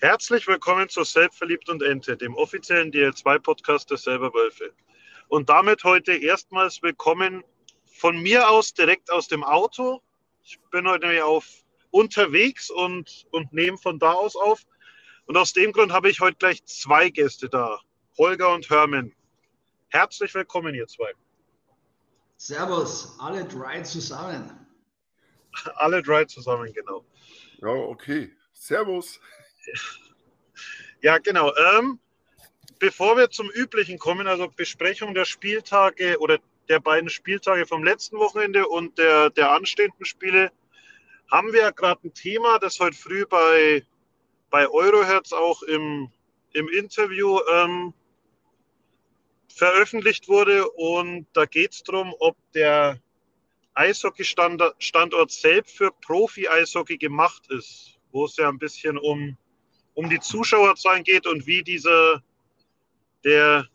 Herzlich willkommen zu Selbstverliebt und Ente, dem offiziellen DL2-Podcast der Selber Wölfe. Und damit heute erstmals willkommen von mir aus direkt aus dem Auto. Ich bin heute nämlich auf unterwegs und, und nehme von da aus auf. Und aus dem Grund habe ich heute gleich zwei Gäste da, Holger und Hermann. Herzlich willkommen, ihr zwei. Servus, alle drei zusammen. Alle drei zusammen, genau. Ja, okay. Servus. Ja, genau. Ähm, bevor wir zum Üblichen kommen, also Besprechung der Spieltage oder der beiden Spieltage vom letzten Wochenende und der, der anstehenden Spiele, haben wir ja gerade ein Thema, das heute früh bei, bei Eurohertz auch im, im Interview ähm, veröffentlicht wurde. Und da geht es darum, ob der Eishockey-Standort selbst für Profi-Eishockey gemacht ist, wo es ja ein bisschen um um die Zuschauerzahlen geht und wie dieser, der,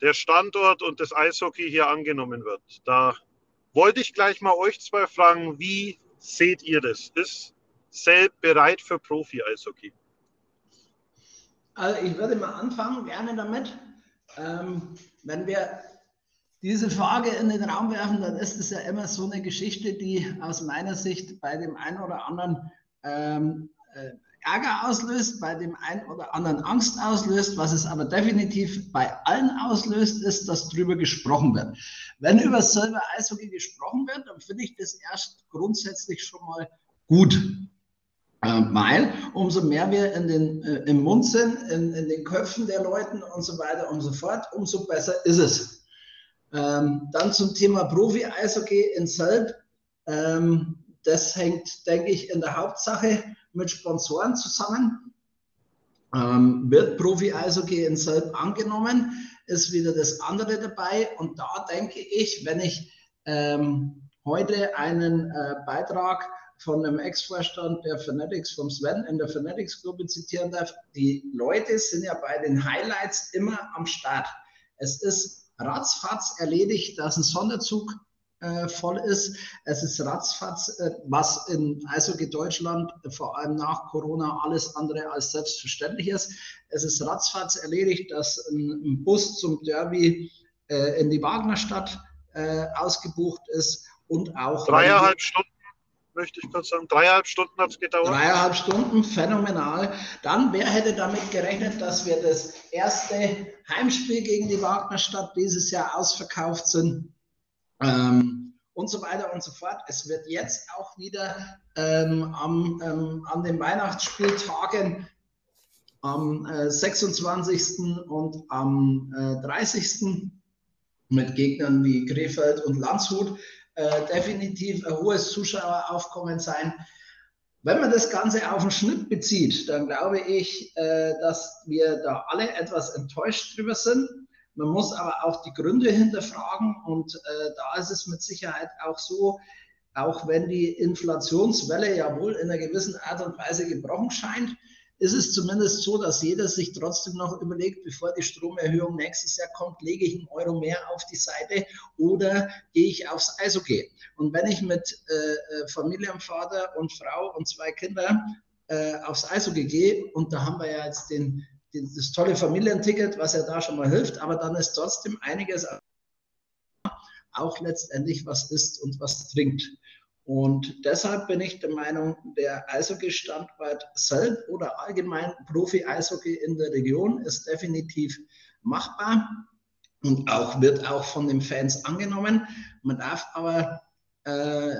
der Standort und das Eishockey hier angenommen wird. Da wollte ich gleich mal euch zwei fragen, wie seht ihr das? Ist Selb bereit für Profi-Eishockey? Also ich würde mal anfangen, gerne damit. Ähm, wenn wir diese Frage in den Raum werfen, dann ist es ja immer so eine Geschichte, die aus meiner Sicht bei dem einen oder anderen ähm, äh, Ärger auslöst, bei dem einen oder anderen Angst auslöst. Was es aber definitiv bei allen auslöst, ist, dass darüber gesprochen wird. Wenn über selber Eishockey gesprochen wird, dann finde ich das erst grundsätzlich schon mal gut. Äh, weil umso mehr wir in den, äh, im Mund sind, in, in, den Köpfen der Leuten und so weiter und so fort, umso besser ist es. Ähm, dann zum Thema Profi-Eishockey in Selb. Ähm, das hängt, denke ich, in der Hauptsache mit Sponsoren zusammen. Ähm, wird Profi-Eishockey in Selb angenommen, ist wieder das andere dabei. Und da denke ich, wenn ich ähm, heute einen äh, Beitrag von einem Ex-Vorstand der Fanatics, vom Sven in der Fanatics-Gruppe zitieren darf, die Leute sind ja bei den Highlights immer am Start. Es ist ratzfatz erledigt, dass ein Sonderzug äh, voll ist. Es ist ratzfatz, äh, was in Eishockey Deutschland äh, vor allem nach Corona alles andere als selbstverständlich ist. Es ist ratzfatz erledigt, dass ein, ein Bus zum Derby in die Wagnerstadt ausgebucht ist und auch. Dreieinhalb Stunden möchte ich kurz sagen. Dreieinhalb Stunden hat es gedauert. Dreieinhalb Stunden, phänomenal. Dann, wer hätte damit gerechnet, dass wir das erste Heimspiel gegen die Wagnerstadt dieses Jahr ausverkauft sind? Ähm, und so weiter und so fort. Es wird jetzt auch wieder ähm, am, ähm, an den Weihnachtsspieltagen am äh, 26. und am äh, 30. mit Gegnern wie Krefeld und Landshut äh, definitiv ein hohes Zuschaueraufkommen sein. Wenn man das Ganze auf den Schnitt bezieht, dann glaube ich, äh, dass wir da alle etwas enttäuscht drüber sind. Man muss aber auch die Gründe hinterfragen und äh, da ist es mit Sicherheit auch so, auch wenn die Inflationswelle ja wohl in einer gewissen Art und Weise gebrochen scheint, ist es zumindest so, dass jeder sich trotzdem noch überlegt, bevor die Stromerhöhung nächstes Jahr kommt, lege ich einen Euro mehr auf die Seite oder gehe ich aufs Eishockey. Und wenn ich mit äh, äh Familienvater und Frau und zwei Kindern äh, aufs Eishockey gehe, und da haben wir ja jetzt den das tolle Familienticket, was ja da schon mal hilft, aber dann ist trotzdem einiges auch letztendlich was isst und was trinkt. Und deshalb bin ich der Meinung, der Eishockey-Standort selbst oder allgemein Profi-Eishockey in der Region ist definitiv machbar und auch, wird auch von den Fans angenommen. Man darf aber äh,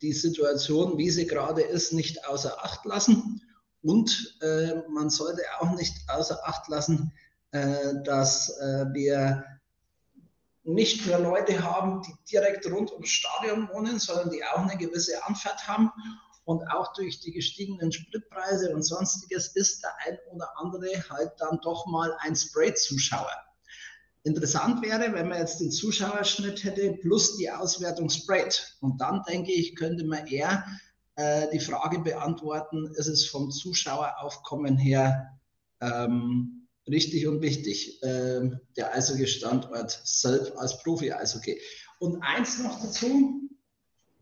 die Situation, wie sie gerade ist, nicht außer Acht lassen. Und äh, man sollte auch nicht außer Acht lassen, äh, dass äh, wir nicht nur Leute haben, die direkt rund ums Stadion wohnen, sondern die auch eine gewisse Anfahrt haben. Und auch durch die gestiegenen Spritpreise und sonstiges ist der ein oder andere halt dann doch mal ein Spray-Zuschauer. Interessant wäre, wenn man jetzt den Zuschauerschnitt hätte plus die Auswertung Spread. Und dann denke ich, könnte man eher äh, die Frage beantworten, ist es vom Zuschaueraufkommen her ähm, richtig und wichtig, äh, der Eishockey-Standort selbst als Profi-Eishockey. Und eins noch dazu,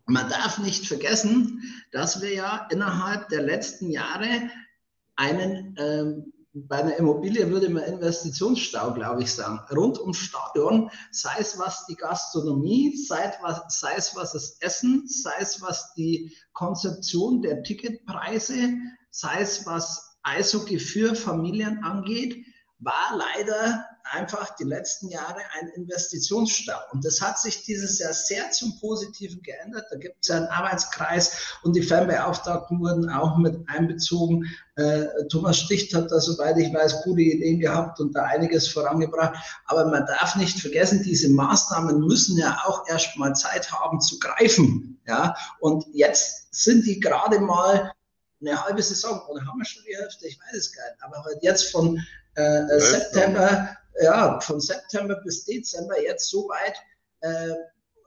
man darf nicht vergessen, dass wir ja innerhalb der letzten Jahre einen ähm, bei einer Immobilie würde man Investitionsstau, glaube ich, sagen. Rund ums Stadion, sei es was die Gastronomie, sei es was, sei es was das Essen, sei es was die Konzeption der Ticketpreise, sei es was Eishockey für Familien angeht, war leider einfach die letzten Jahre ein Investitionsstau. Und das hat sich dieses Jahr sehr zum Positiven geändert. Da gibt es ja einen Arbeitskreis und die Fanbeauftragten wurden auch mit einbezogen. Äh, Thomas Sticht hat da, soweit ich weiß, gute Ideen gehabt und da einiges vorangebracht. Aber man darf nicht vergessen, diese Maßnahmen müssen ja auch erstmal Zeit haben zu greifen. Ja, und jetzt sind die gerade mal eine halbe Saison oder haben wir schon die Hälfte? Ich weiß es gar nicht. Aber halt jetzt von äh, September ja, von September bis Dezember jetzt so weit, äh,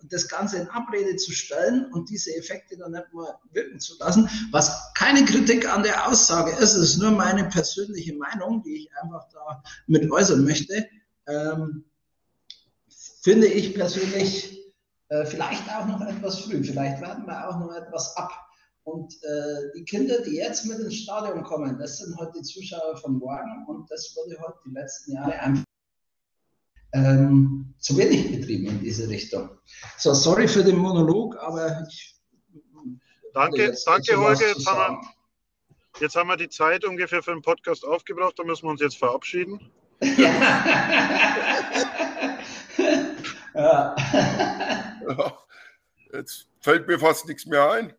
das Ganze in Abrede zu stellen und diese Effekte dann nicht mal wirken zu lassen, was keine Kritik an der Aussage ist, es ist nur meine persönliche Meinung, die ich einfach da mit äußern möchte, ähm, finde ich persönlich äh, vielleicht auch noch etwas früh, vielleicht warten wir auch noch etwas ab. Und äh, die Kinder, die jetzt mit ins Stadion kommen, das sind heute die Zuschauer von morgen und das wurde heute die letzten Jahre einfach ähm, zu wenig betrieben in diese Richtung. So, sorry für den Monolog, aber ich. Danke, danke, Holger. Jetzt haben, wir, jetzt haben wir die Zeit ungefähr für den Podcast aufgebraucht, da müssen wir uns jetzt verabschieden. Ja. ja. Jetzt fällt mir fast nichts mehr ein.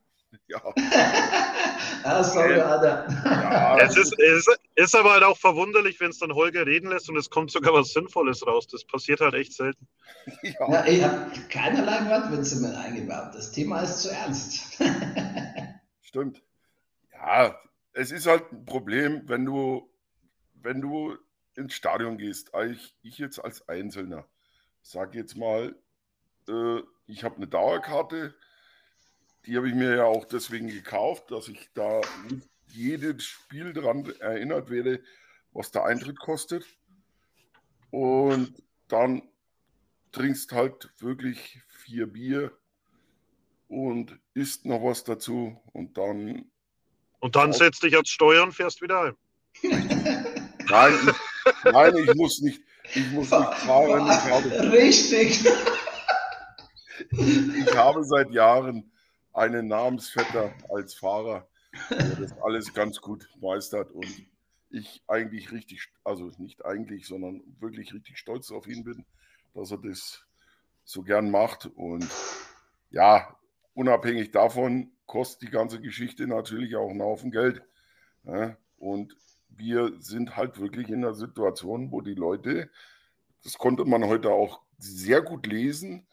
Ja. ah, sorry, Ja, es, ist, es ist aber halt auch verwunderlich, wenn es dann Holger reden lässt und es kommt sogar was Sinnvolles raus. Das passiert halt echt selten. Ja. ja ich habe keinerlei Wortwitze mehr eingebaut. Das Thema ist zu ernst. Stimmt. Ja, es ist halt ein Problem, wenn du, wenn du ins Stadion gehst. Ich, ich jetzt als Einzelner sage jetzt mal, äh, ich habe eine Dauerkarte die habe ich mir ja auch deswegen gekauft, dass ich da nicht jedes Spiel daran erinnert werde, was der Eintritt kostet. Und dann trinkst halt wirklich vier Bier und isst noch was dazu und dann. Und dann setzt dich als Steuern fährst wieder heim. Nein, ich, nein, ich muss nicht. Ich muss nicht fahren. Ich habe, Richtig. Ich habe seit Jahren einen Namensvetter als Fahrer, der das alles ganz gut meistert und ich eigentlich richtig, also nicht eigentlich, sondern wirklich richtig stolz auf ihn bin, dass er das so gern macht. Und ja, unabhängig davon kostet die ganze Geschichte natürlich auch einen Haufen Geld. Ja, und wir sind halt wirklich in einer Situation, wo die Leute, das konnte man heute auch sehr gut lesen,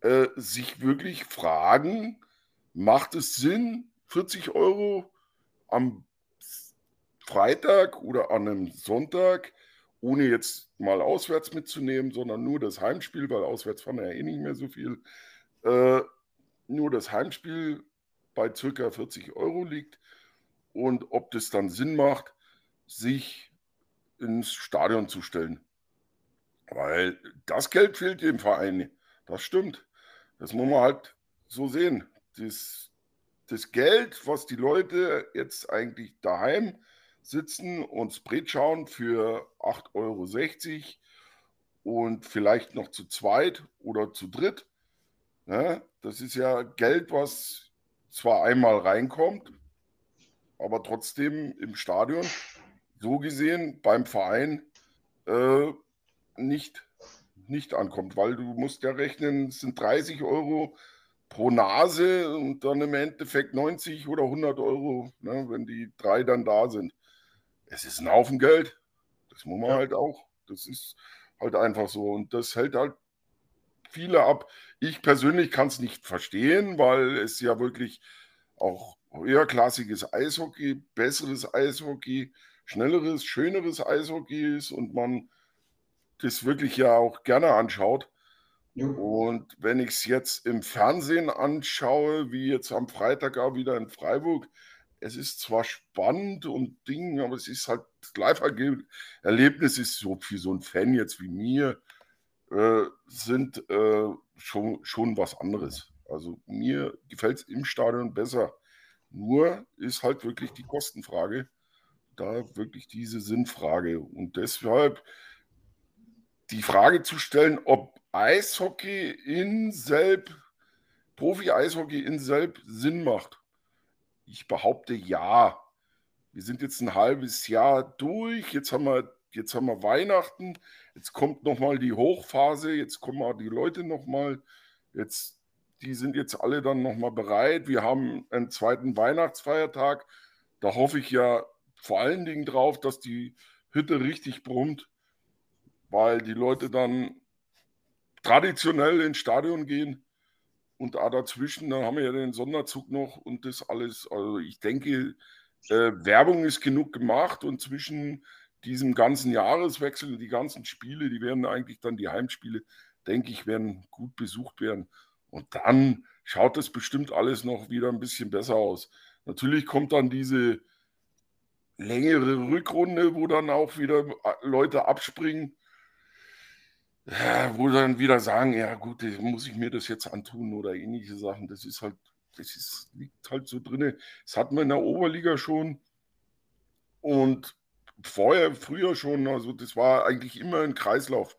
äh, sich wirklich fragen, macht es Sinn, 40 Euro am Freitag oder an einem Sonntag, ohne jetzt mal auswärts mitzunehmen, sondern nur das Heimspiel, weil auswärts fahren wir ja eh nicht mehr so viel, äh, nur das Heimspiel bei circa 40 Euro liegt und ob das dann Sinn macht, sich ins Stadion zu stellen. Weil das Geld fehlt dem Verein. Das stimmt. Das muss man halt so sehen das, das Geld, was die Leute jetzt eigentlich daheim sitzen und Sprit schauen für 8,60 Euro und vielleicht noch zu zweit oder zu dritt. Ne? Das ist ja Geld, was zwar einmal reinkommt, aber trotzdem im Stadion so gesehen beim Verein äh, nicht, nicht ankommt, weil du musst ja rechnen, es sind 30 Euro pro Nase und dann im Endeffekt 90 oder 100 Euro, ne, wenn die drei dann da sind. Es ist ein Haufen Geld. Das muss man ja. halt auch. Das ist halt einfach so. Und das hält halt viele ab. Ich persönlich kann es nicht verstehen, weil es ja wirklich auch höherklassiges Eishockey, besseres Eishockey, schnelleres, schöneres Eishockey ist und man das wirklich ja auch gerne anschaut. Und wenn ich es jetzt im Fernsehen anschaue, wie jetzt am Freitag auch wieder in Freiburg, es ist zwar spannend und Ding, aber es ist halt, Live-Erlebnis ist so für so einen Fan jetzt wie mir, äh, sind äh, schon, schon was anderes. Also mir gefällt es im Stadion besser. Nur ist halt wirklich die Kostenfrage. da wirklich diese Sinnfrage. Und deshalb die Frage zu stellen, ob Eishockey in Selb, Profi-Eishockey in Selb Sinn macht. Ich behaupte ja. Wir sind jetzt ein halbes Jahr durch. Jetzt haben wir, jetzt haben wir Weihnachten. Jetzt kommt nochmal die Hochphase. Jetzt kommen auch die Leute nochmal. Jetzt, die sind jetzt alle dann nochmal bereit. Wir haben einen zweiten Weihnachtsfeiertag. Da hoffe ich ja vor allen Dingen drauf, dass die Hütte richtig brummt, weil die Leute dann traditionell ins Stadion gehen und da dazwischen, dann haben wir ja den Sonderzug noch und das alles. Also ich denke, äh, Werbung ist genug gemacht und zwischen diesem ganzen Jahreswechsel, die ganzen Spiele, die werden eigentlich dann die Heimspiele, denke ich, werden gut besucht werden. Und dann schaut es bestimmt alles noch wieder ein bisschen besser aus. Natürlich kommt dann diese längere Rückrunde, wo dann auch wieder Leute abspringen, wo dann wieder sagen, ja gut, muss ich mir das jetzt antun oder ähnliche Sachen. Das ist halt, das ist, liegt halt so drin. Das hatten wir in der Oberliga schon und vorher, früher schon, also das war eigentlich immer ein Kreislauf.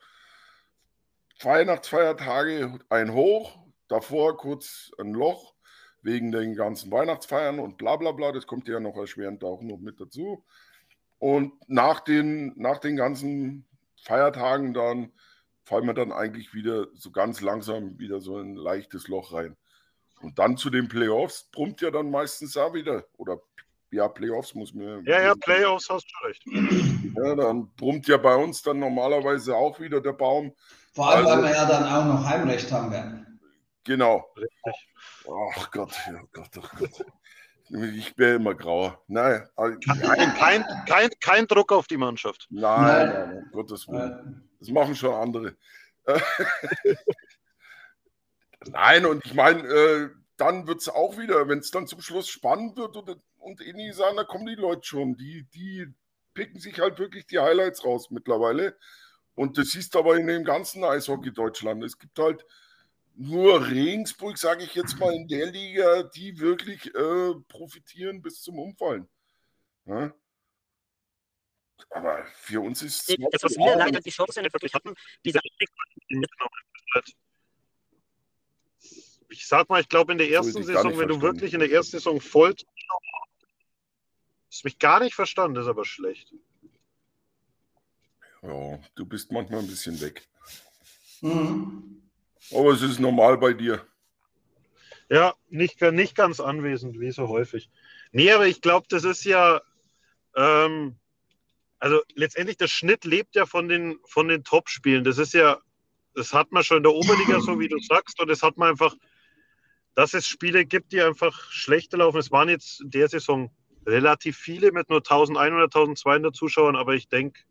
Weihnachtsfeiertage ein Hoch, davor kurz ein Loch, wegen den ganzen Weihnachtsfeiern und bla bla bla. Das kommt ja noch erschwerend auch noch mit dazu. Und nach den, nach den ganzen Feiertagen dann fallen wir dann eigentlich wieder so ganz langsam wieder so ein leichtes Loch rein. Und dann zu den Playoffs brummt ja dann meistens auch wieder. Oder ja, Playoffs muss mir. Ja, ja, Playoffs hast du recht. Ja, dann brummt ja bei uns dann normalerweise auch wieder der Baum. Vor allem, also, weil wir ja dann auch noch Heimrecht haben werden. Genau. Richtig. Ach Gott, oh Gott, oh Gott. Ich wäre immer grauer. Nein, kein, kein, kein, kein, Druck auf die Mannschaft. Nein, nein, nein Gottes Willen. Das machen schon andere. nein, und ich meine, äh, dann wird es auch wieder, wenn es dann zum Schluss spannend wird und, und Inni sagen, da kommen die Leute schon. Die, die picken sich halt wirklich die Highlights raus mittlerweile. Und das siehst du aber in dem ganzen Eishockey Deutschland. Es gibt halt nur Regensburg, sage ich jetzt mal, in der Liga, die wirklich äh, profitieren bis zum Umfallen. Ja? Aber für uns ist es. Das, was wir leider die Chance nicht wirklich hatten, diese ich sag mal, ich glaube, in der ersten Saison, wenn du wirklich in der ersten Saison voll. Hast mich gar nicht verstanden, das ist aber schlecht. Ja, du bist manchmal ein bisschen weg. Mhm. Aber es ist normal bei dir. Ja, nicht, nicht ganz anwesend, wie so häufig. Nee, aber ich glaube, das ist ja, ähm, also letztendlich der Schnitt lebt ja von den, von den Top-Spielen. Das ist ja, das hat man schon in der Oberliga, so wie du sagst, und das hat man einfach, dass es Spiele gibt, die einfach schlechter laufen. Es waren jetzt in der Saison relativ viele mit nur 1100, 1200 Zuschauern, aber ich denke,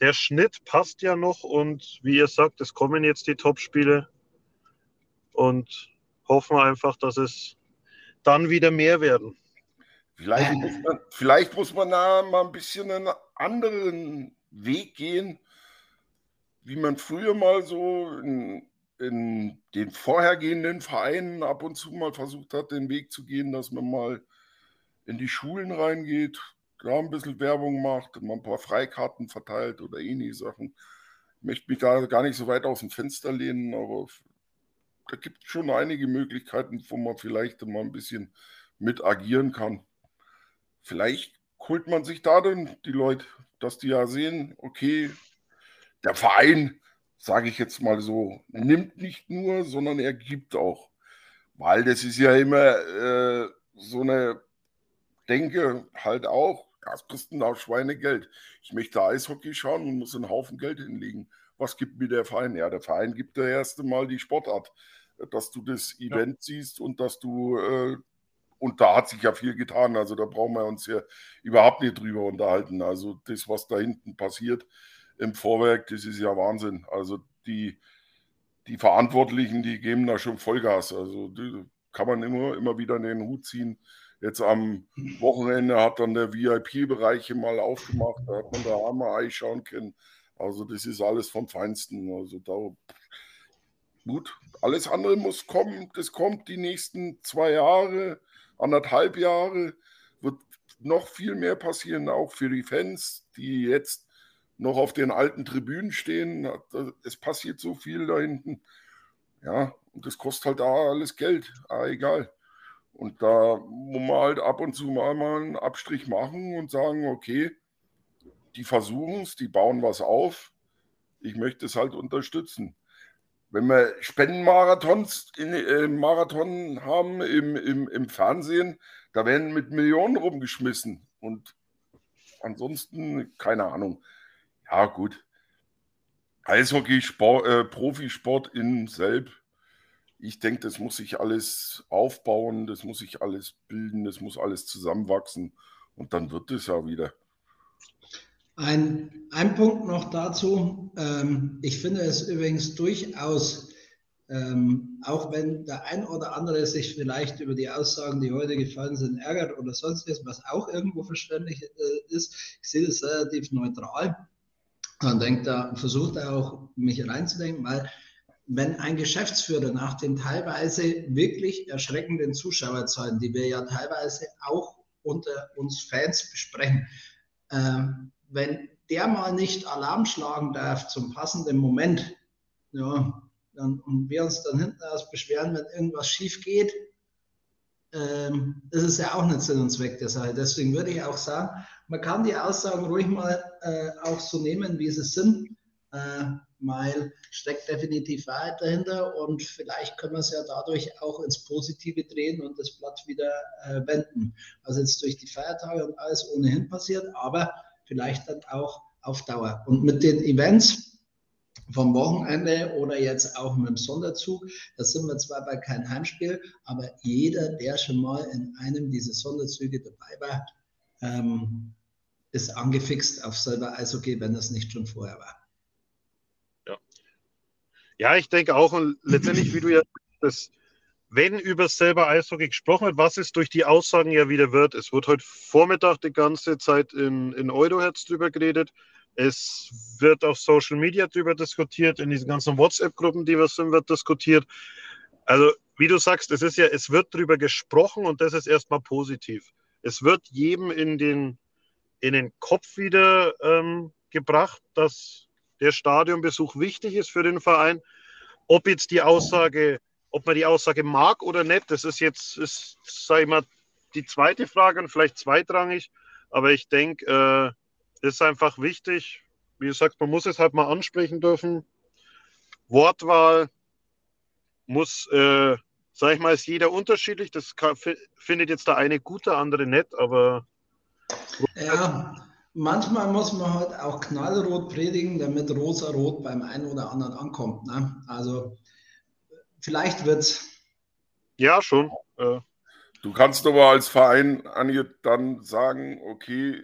der Schnitt passt ja noch und wie ihr sagt, es kommen jetzt die Top-Spiele und hoffen einfach, dass es dann wieder mehr werden. Vielleicht muss man, vielleicht muss man da mal ein bisschen einen anderen Weg gehen, wie man früher mal so in, in den vorhergehenden Vereinen ab und zu mal versucht hat, den Weg zu gehen, dass man mal in die Schulen reingeht, da ein bisschen Werbung macht, mal ein paar Freikarten verteilt oder ähnliche Sachen. Ich möchte mich da gar nicht so weit aus dem Fenster lehnen, aber da gibt es schon einige Möglichkeiten, wo man vielleicht mal ein bisschen mit agieren kann. Vielleicht holt man sich da dann die Leute, dass die ja sehen, okay, der Verein, sage ich jetzt mal so, nimmt nicht nur, sondern er gibt auch. Weil das ist ja immer äh, so eine Denke halt auch, das kostet auch Schweinegeld. Ich möchte Eishockey schauen und muss einen Haufen Geld hinlegen. Was gibt mir der Verein? Ja, der Verein gibt der erste Mal die Sportart, dass du das Event ja. siehst und dass du, äh, und da hat sich ja viel getan. Also da brauchen wir uns ja überhaupt nicht drüber unterhalten. Also das, was da hinten passiert im Vorwerk, das ist ja Wahnsinn. Also die, die Verantwortlichen, die geben da schon Vollgas. Also kann man immer, immer wieder in den Hut ziehen Jetzt am Wochenende hat dann der VIP-Bereich mal aufgemacht, da hat man da einmal Ei schauen können. Also das ist alles vom Feinsten. Also da gut, alles andere muss kommen. Das kommt die nächsten zwei Jahre, anderthalb Jahre. Wird noch viel mehr passieren, auch für die Fans, die jetzt noch auf den alten Tribünen stehen. Es passiert so viel da hinten. Ja, und das kostet halt da alles Geld. Ah, egal. Und da muss man halt ab und zu mal, mal einen Abstrich machen und sagen, okay, die versuchen es, die bauen was auf. Ich möchte es halt unterstützen. Wenn wir Spendenmarathons in, äh, Marathon haben im, im, im Fernsehen, da werden mit Millionen rumgeschmissen. Und ansonsten, keine Ahnung. Ja, gut. Eishockey, Sport, äh, Profisport in Selb. Ich denke, das muss sich alles aufbauen, das muss sich alles bilden, das muss alles zusammenwachsen und dann wird es ja wieder. Ein, ein Punkt noch dazu. Ähm, ich finde es übrigens durchaus, ähm, auch wenn der ein oder andere sich vielleicht über die Aussagen, die heute gefallen sind, ärgert oder sonstiges, was auch irgendwo verständlich äh, ist, ich sehe das relativ neutral und denke da, versucht auch mich reinzudenken, weil wenn ein Geschäftsführer nach den teilweise wirklich erschreckenden Zuschauerzahlen, die wir ja teilweise auch unter uns Fans besprechen, ähm, wenn der mal nicht Alarm schlagen darf zum passenden Moment, ja, dann, und wir uns dann hinten aus beschweren, wenn irgendwas schief geht, ähm, das ist ja auch nicht Sinn und Zweck der Sache. Deswegen würde ich auch sagen, man kann die Aussagen ruhig mal äh, auch so nehmen, wie sie sind, äh, weil steckt definitiv Wahrheit dahinter und vielleicht können wir es ja dadurch auch ins Positive drehen und das Blatt wieder äh, wenden. Also jetzt durch die Feiertage und alles ohnehin passiert, aber vielleicht dann auch auf Dauer. Und mit den Events vom Wochenende oder jetzt auch mit dem Sonderzug, da sind wir zwar bei kein Heimspiel, aber jeder, der schon mal in einem dieser Sonderzüge dabei war, ähm, ist angefixt auf selber Eishockey, wenn das nicht schon vorher war. Ja, ja ich denke auch, und letztendlich, wie du ja das wenn über selber Eishockey gesprochen wird, was es durch die Aussagen ja wieder wird. Es wird heute Vormittag die ganze Zeit in, in Euroherz drüber geredet. Es wird auf Social Media drüber diskutiert, in diesen ganzen WhatsApp-Gruppen, die wir sind, wird diskutiert. Also, wie du sagst, es ist ja, es wird drüber gesprochen und das ist erstmal positiv. Es wird jedem in den, in den Kopf wieder ähm, gebracht, dass der Stadionbesuch wichtig ist für den Verein. Ob jetzt die Aussage ob man die Aussage mag oder nicht, das ist jetzt, ist, sag ich mal, die zweite Frage und vielleicht zweitrangig. Aber ich denke, äh, ist einfach wichtig. Wie gesagt, man muss es halt mal ansprechen dürfen. Wortwahl muss, äh, sag ich mal, ist jeder unterschiedlich. Das kann, findet jetzt der eine gut, der andere nett, aber. Ja, manchmal muss man halt auch knallrot predigen, damit rosa-rot beim einen oder anderen ankommt. Ne? Also vielleicht wird's. Ja, schon. Äh. Du kannst aber als Verein dann sagen, okay,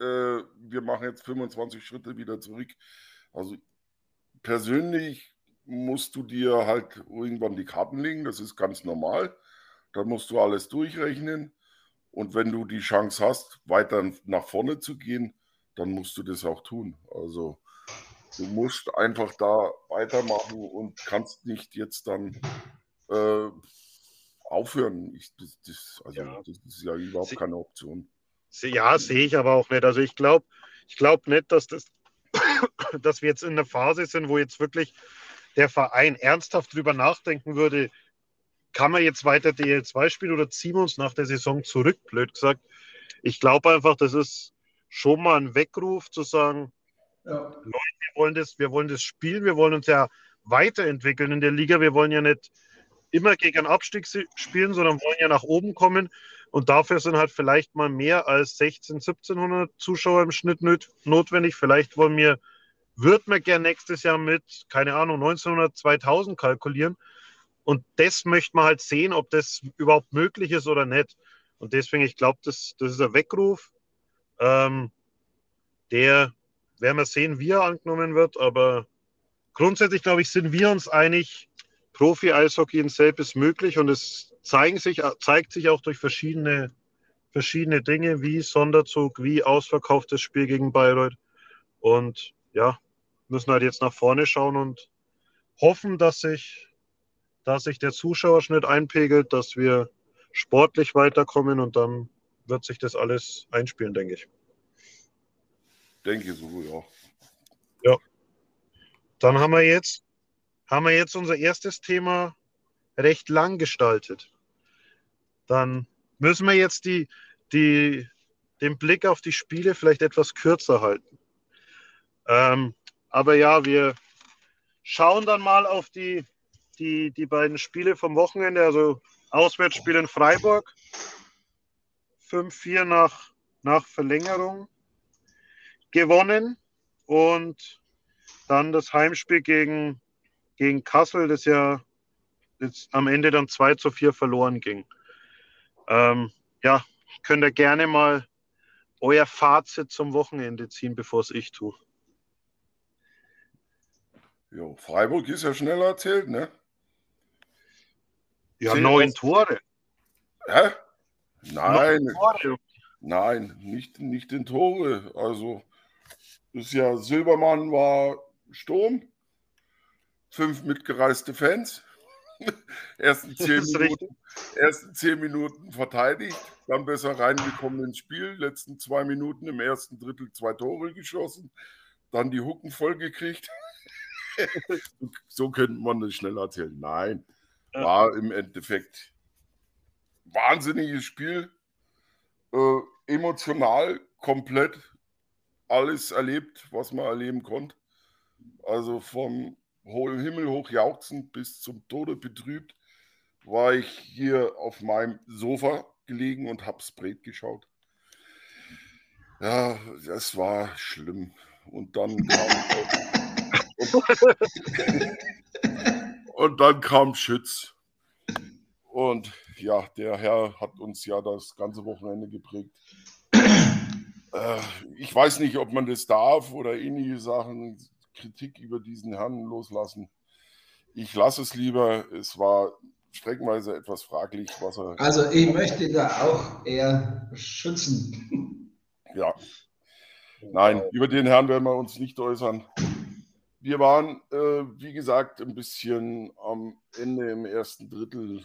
äh, wir machen jetzt 25 Schritte wieder zurück. Also persönlich musst du dir halt irgendwann die Karten legen, das ist ganz normal. Dann musst du alles durchrechnen. Und wenn du die Chance hast, weiter nach vorne zu gehen, dann musst du das auch tun. Also Du musst einfach da weitermachen und kannst nicht jetzt dann äh, aufhören. Ich, das, das, also ja. das ist ja überhaupt Sie, keine Option. Ja, sehe ich aber auch nicht. Also ich glaube ich glaub nicht, dass, das, dass wir jetzt in einer Phase sind, wo jetzt wirklich der Verein ernsthaft drüber nachdenken würde, kann man jetzt weiter DL2 spielen oder ziehen wir uns nach der Saison zurück, blöd gesagt. Ich glaube einfach, das ist schon mal ein Weckruf zu sagen, ja. Leute, wir wollen, das, wir wollen das spielen, wir wollen uns ja weiterentwickeln in der Liga. Wir wollen ja nicht immer gegen einen Abstieg spielen, sondern wollen ja nach oben kommen. Und dafür sind halt vielleicht mal mehr als 16, 1700 Zuschauer im Schnitt notwendig. Vielleicht wollen wir, wird man gern nächstes Jahr mit, keine Ahnung, 1900, 2000 kalkulieren. Und das möchte man halt sehen, ob das überhaupt möglich ist oder nicht. Und deswegen, ich glaube, das, das ist ein Weckruf, ähm, der werden wir sehen, wie er angenommen wird. Aber grundsätzlich, glaube ich, sind wir uns einig, Profi-Eishockey in Selb ist möglich und es sich, zeigt sich auch durch verschiedene, verschiedene Dinge, wie Sonderzug, wie ausverkauftes Spiel gegen Bayreuth. Und ja, müssen halt jetzt nach vorne schauen und hoffen, dass sich, dass sich der Zuschauerschnitt einpegelt, dass wir sportlich weiterkommen und dann wird sich das alles einspielen, denke ich. Denke so, ja. Ja. Dann haben wir jetzt, haben wir jetzt unser erstes Thema recht lang gestaltet. Dann müssen wir jetzt die, die, den Blick auf die Spiele vielleicht etwas kürzer halten. Ähm, aber ja, wir schauen dann mal auf die, die, die beiden Spiele vom Wochenende, also Auswärtsspiel in Freiburg, 5-4 nach, nach Verlängerung gewonnen und dann das Heimspiel gegen, gegen Kassel, das ja jetzt am Ende dann 2 zu 4 verloren ging. Ähm, ja, könnt ihr gerne mal euer Fazit zum Wochenende ziehen, bevor es ich tue. Jo, Freiburg ist ja schneller erzählt, ne? Ja, neun Tore. Hä? Nein. Tore. Nein, nicht, nicht in Tore. Also, ist ja Silbermann war Sturm. Fünf mitgereiste Fans. ersten, zehn Minuten, ersten zehn Minuten verteidigt, dann besser reingekommen ins Spiel. Letzten zwei Minuten im ersten Drittel zwei Tore geschossen, dann die Hucken vollgekriegt. so könnte man das schnell erzählen. Nein, war im Endeffekt wahnsinniges Spiel. Äh, emotional komplett alles erlebt, was man erleben konnte. Also vom hohen Himmel hoch jauchzend bis zum Tode betrübt war ich hier auf meinem Sofa gelegen und habe Brett geschaut. Ja, das war schlimm. Und dann kam und dann kam Schütz. Und ja, der Herr hat uns ja das ganze Wochenende geprägt. Äh, ich weiß nicht, ob man das darf oder ähnliche Sachen, Kritik über diesen Herrn loslassen. Ich lasse es lieber. Es war streckenweise etwas fraglich, was er. Also, ich möchte da auch eher schützen. Ja. Nein, über den Herrn werden wir uns nicht äußern. Wir waren, äh, wie gesagt, ein bisschen am Ende im ersten Drittel.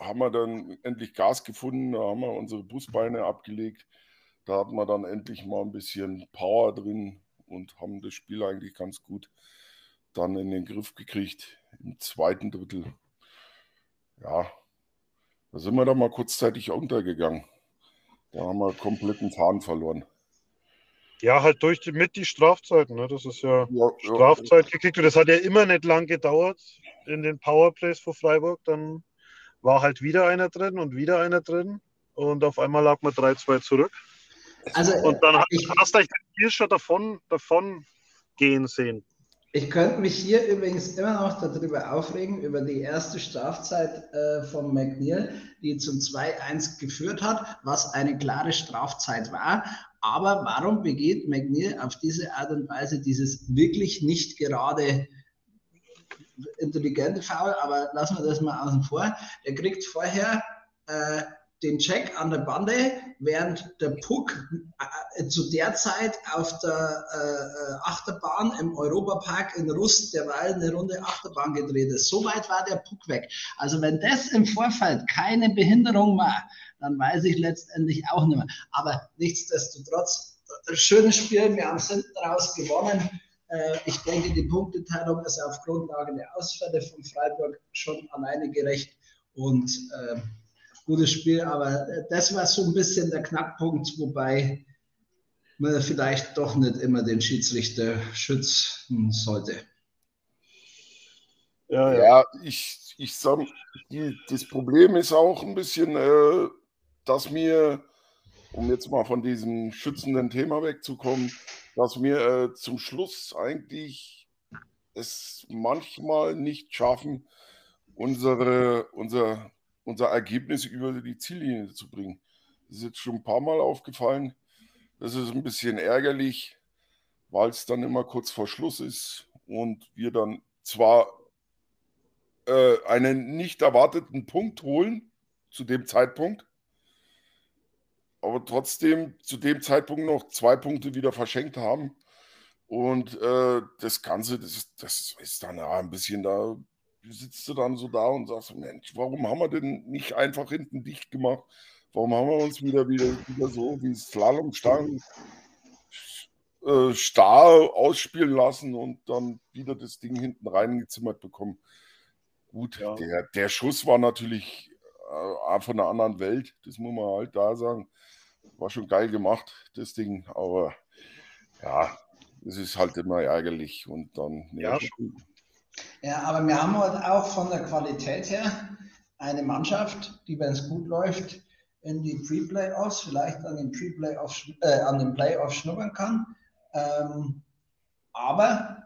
Haben wir dann endlich Gas gefunden, da haben wir unsere Busbeine abgelegt. Da hatten wir dann endlich mal ein bisschen Power drin und haben das Spiel eigentlich ganz gut dann in den Griff gekriegt im zweiten Drittel. Ja, da sind wir dann mal kurzzeitig untergegangen. Da haben wir kompletten Faden verloren. Ja, halt durch die, mit die Strafzeiten. Ne? Das ist ja, ja Strafzeit ja. gekriegt. Und das hat ja immer nicht lang gedauert in den Powerplays vor Freiburg. Dann war halt wieder einer drin und wieder einer drin. Und auf einmal lag man 3-2 zurück. Also, und dann ich, hast du eigentlich den schon davon, davon gehen sehen. Ich könnte mich hier übrigens immer noch darüber aufregen, über die erste Strafzeit äh, von McNeil, die zum 2-1 geführt hat, was eine klare Strafzeit war. Aber warum begeht McNeil auf diese Art und Weise dieses wirklich nicht gerade intelligente Foul? Aber lassen wir das mal außen vor. Er kriegt vorher äh, den Check an der Bande, während der Puck äh, zu der Zeit auf der äh, Achterbahn im Europapark in Rust derweil eine Runde Achterbahn gedreht ist. So weit war der Puck weg. Also wenn das im Vorfeld keine Behinderung war, dann weiß ich letztendlich auch nicht mehr. Aber nichtsdestotrotz, schönes Spiel, wir haben es hinten raus gewonnen. Äh, ich denke, die Punkteteilung ist auf Grundlage der Ausfälle von Freiburg schon alleine gerecht und äh, gutes Spiel, aber das war so ein bisschen der Knackpunkt, wobei man vielleicht doch nicht immer den Schiedsrichter schützen sollte. Ja, ja. ja ich, ich sag, das Problem ist auch ein bisschen, äh, dass mir, um jetzt mal von diesem schützenden Thema wegzukommen, dass wir äh, zum Schluss eigentlich es manchmal nicht schaffen, unsere, unser unser Ergebnis über die Ziellinie zu bringen. Das ist jetzt schon ein paar Mal aufgefallen. Das ist ein bisschen ärgerlich, weil es dann immer kurz vor Schluss ist und wir dann zwar äh, einen nicht erwarteten Punkt holen zu dem Zeitpunkt, aber trotzdem zu dem Zeitpunkt noch zwei Punkte wieder verschenkt haben. Und äh, das Ganze, das, das ist dann ja ein bisschen da sitzt du dann so da und sagst, Mensch, warum haben wir denn nicht einfach hinten dicht gemacht? warum haben wir uns wieder, wieder, wieder so wie Slalomstangen äh, starr ausspielen lassen und dann wieder das Ding hinten reingezimmert bekommen. Gut, ja. der, der Schuss war natürlich äh, von einer anderen Welt, das muss man halt da sagen. War schon geil gemacht, das Ding, aber ja, es ist halt immer ärgerlich und dann. Ja, ja, aber wir haben halt auch von der Qualität her eine Mannschaft, die, wenn es gut läuft, in die Pre-Playoffs, vielleicht an den Pre-Playoffs, äh, an den Playoffs schnuppern kann. Ähm, aber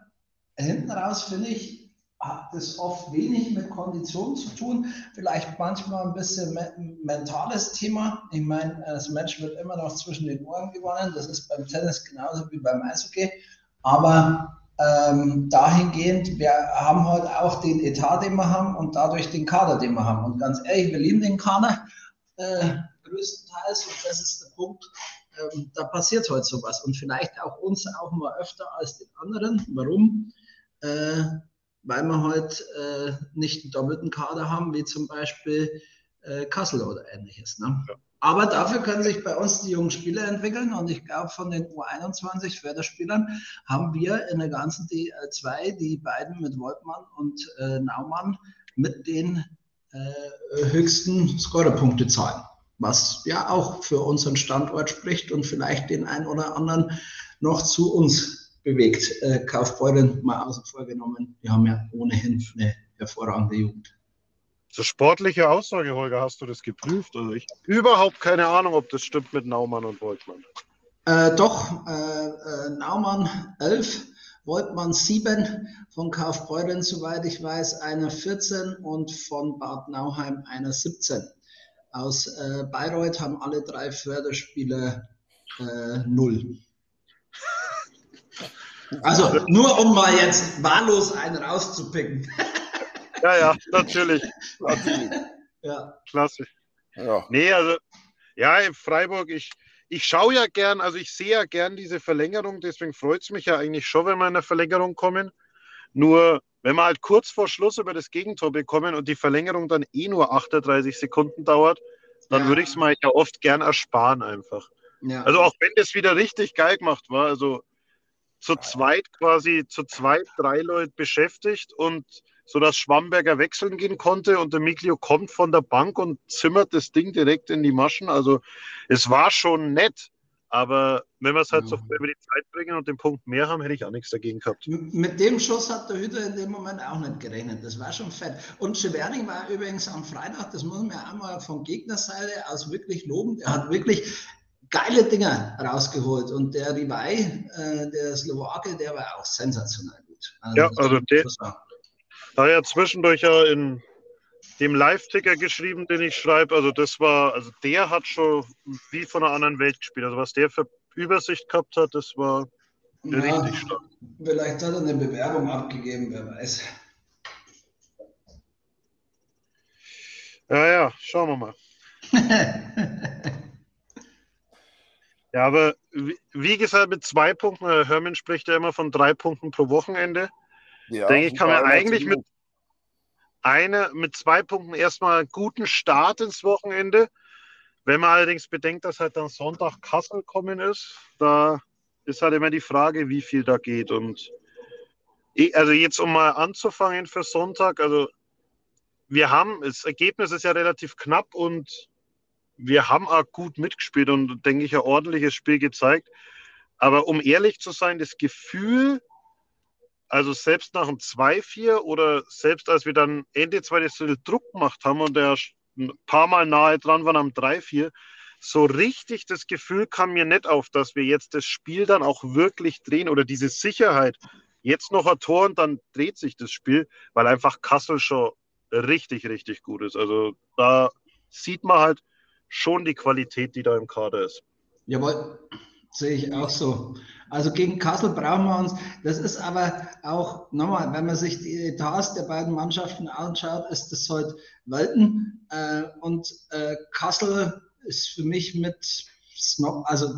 hinten raus finde ich, hat das oft wenig mit Kondition zu tun, vielleicht manchmal ein bisschen me mentales Thema. Ich meine, das Match wird immer noch zwischen den Ohren gewonnen. Das ist beim Tennis genauso wie beim Eishockey. Aber ähm, dahingehend, wir haben heute auch den Etat, den wir haben und dadurch den Kader, den wir haben. Und ganz ehrlich, wir lieben den Kader äh, größtenteils und das ist der Punkt, ähm, da passiert heute sowas und vielleicht auch uns auch mal öfter als den anderen. Warum? Äh, weil wir heute äh, nicht einen doppelten Kader haben, wie zum Beispiel äh, Kassel oder ähnliches. Ne? Ja. Aber dafür können sich bei uns die jungen Spieler entwickeln und ich glaube, von den U21 Förderspielern haben wir in der ganzen D2 die beiden mit Woltmann und äh, Naumann mit den äh, höchsten Scorerpunktezahlen, was ja auch für unseren Standort spricht und vielleicht den einen oder anderen noch zu uns bewegt. Äh, Kaufbeuren mal außen vor genommen. Wir haben ja ohnehin eine hervorragende Jugend. So sportliche Aussage, Holger, hast du das geprüft? Also ich habe überhaupt keine Ahnung, ob das stimmt mit Naumann und Woltmann. Äh, doch, äh, äh Naumann 11, Woltmann 7, von Kaufbeuren, soweit ich weiß, einer 14 und von Bad Nauheim einer 17. Aus äh, Bayreuth haben alle drei Förderspieler äh, 0. Also nur um mal jetzt wahllos einen rauszupicken. Ja, ja, natürlich. ja. Klasse. Ja. Nee, also, ja, in Freiburg, ich, ich schaue ja gern, also ich sehe ja gern diese Verlängerung, deswegen freut es mich ja eigentlich schon, wenn wir in eine Verlängerung kommen. Nur, wenn wir halt kurz vor Schluss über das Gegentor bekommen und die Verlängerung dann eh nur 38 Sekunden dauert, dann ja. würde ich es mal ja oft gern ersparen einfach. Ja. Also auch wenn das wieder richtig geil gemacht war, also zu zweit quasi, zu zweit drei Leute beschäftigt und sodass Schwamberger wechseln gehen konnte und der Miglio kommt von der Bank und zimmert das Ding direkt in die Maschen. Also es war schon nett, aber wenn wir es halt ja. so über die Zeit bringen und den Punkt mehr haben, hätte ich auch nichts dagegen gehabt. Mit dem Schuss hat der Hüter in dem Moment auch nicht gerechnet. Das war schon fett. Und Schewerning war übrigens am Freitag, das muss man ja einmal von Gegnerseite aus wirklich loben. Er hat wirklich geile Dinger rausgeholt. Und der Rivai, äh, der Slowake, der war auch sensationell gut. Also ja, also der, da ja zwischendurch ja in dem Live-Ticker geschrieben, den ich schreibe. Also das war, also der hat schon wie von einer anderen Welt gespielt. Also was der für Übersicht gehabt hat, das war ja, richtig stark. Vielleicht hat er eine Bewerbung abgegeben, wer weiß. Ja, ja, schauen wir mal. ja, aber wie, gesagt, mit zwei Punkten, Hermann spricht ja immer von drei Punkten pro Wochenende. Ja, denke ich, kann man eigentlich mit einer, mit zwei Punkten erstmal einen guten Start ins Wochenende. Wenn man allerdings bedenkt, dass halt dann Sonntag Kassel kommen ist, da ist halt immer die Frage, wie viel da geht. Und also jetzt um mal anzufangen für Sonntag, also wir haben, das Ergebnis ist ja relativ knapp und wir haben auch gut mitgespielt und denke ich ein ordentliches Spiel gezeigt. Aber um ehrlich zu sein, das Gefühl, also selbst nach dem 2-4 oder selbst als wir dann Ende zweites Druck gemacht haben und der ein paar Mal nahe dran waren am 3-4, so richtig das Gefühl kam mir nicht auf, dass wir jetzt das Spiel dann auch wirklich drehen oder diese Sicherheit. Jetzt noch ein Tor und dann dreht sich das Spiel, weil einfach Kassel schon richtig, richtig gut ist. Also da sieht man halt schon die Qualität, die da im Kader ist. Jawohl, sehe ich auch so. Also gegen Kassel brauchen wir uns. Das ist aber auch, nochmal, wenn man sich die Etats der beiden Mannschaften anschaut, ist das heute Welten. Äh, und äh, Kassel ist für mich mit also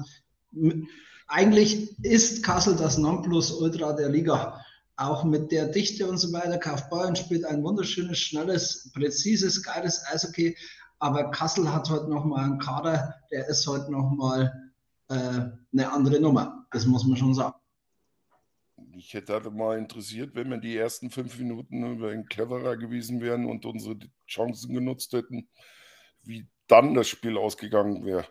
mit, eigentlich ist Kassel das Nonplusultra der Liga. Auch mit der Dichte und so weiter. Kaufbeuren spielt ein wunderschönes, schnelles, präzises, geiles Eishockey. Aber Kassel hat heute nochmal einen Kader, der ist heute nochmal äh, eine andere Nummer. Das muss man schon sagen. Ich hätte halt mal interessiert, wenn wir die ersten fünf Minuten ein cleverer gewesen wären und unsere Chancen genutzt hätten, wie dann das Spiel ausgegangen wäre.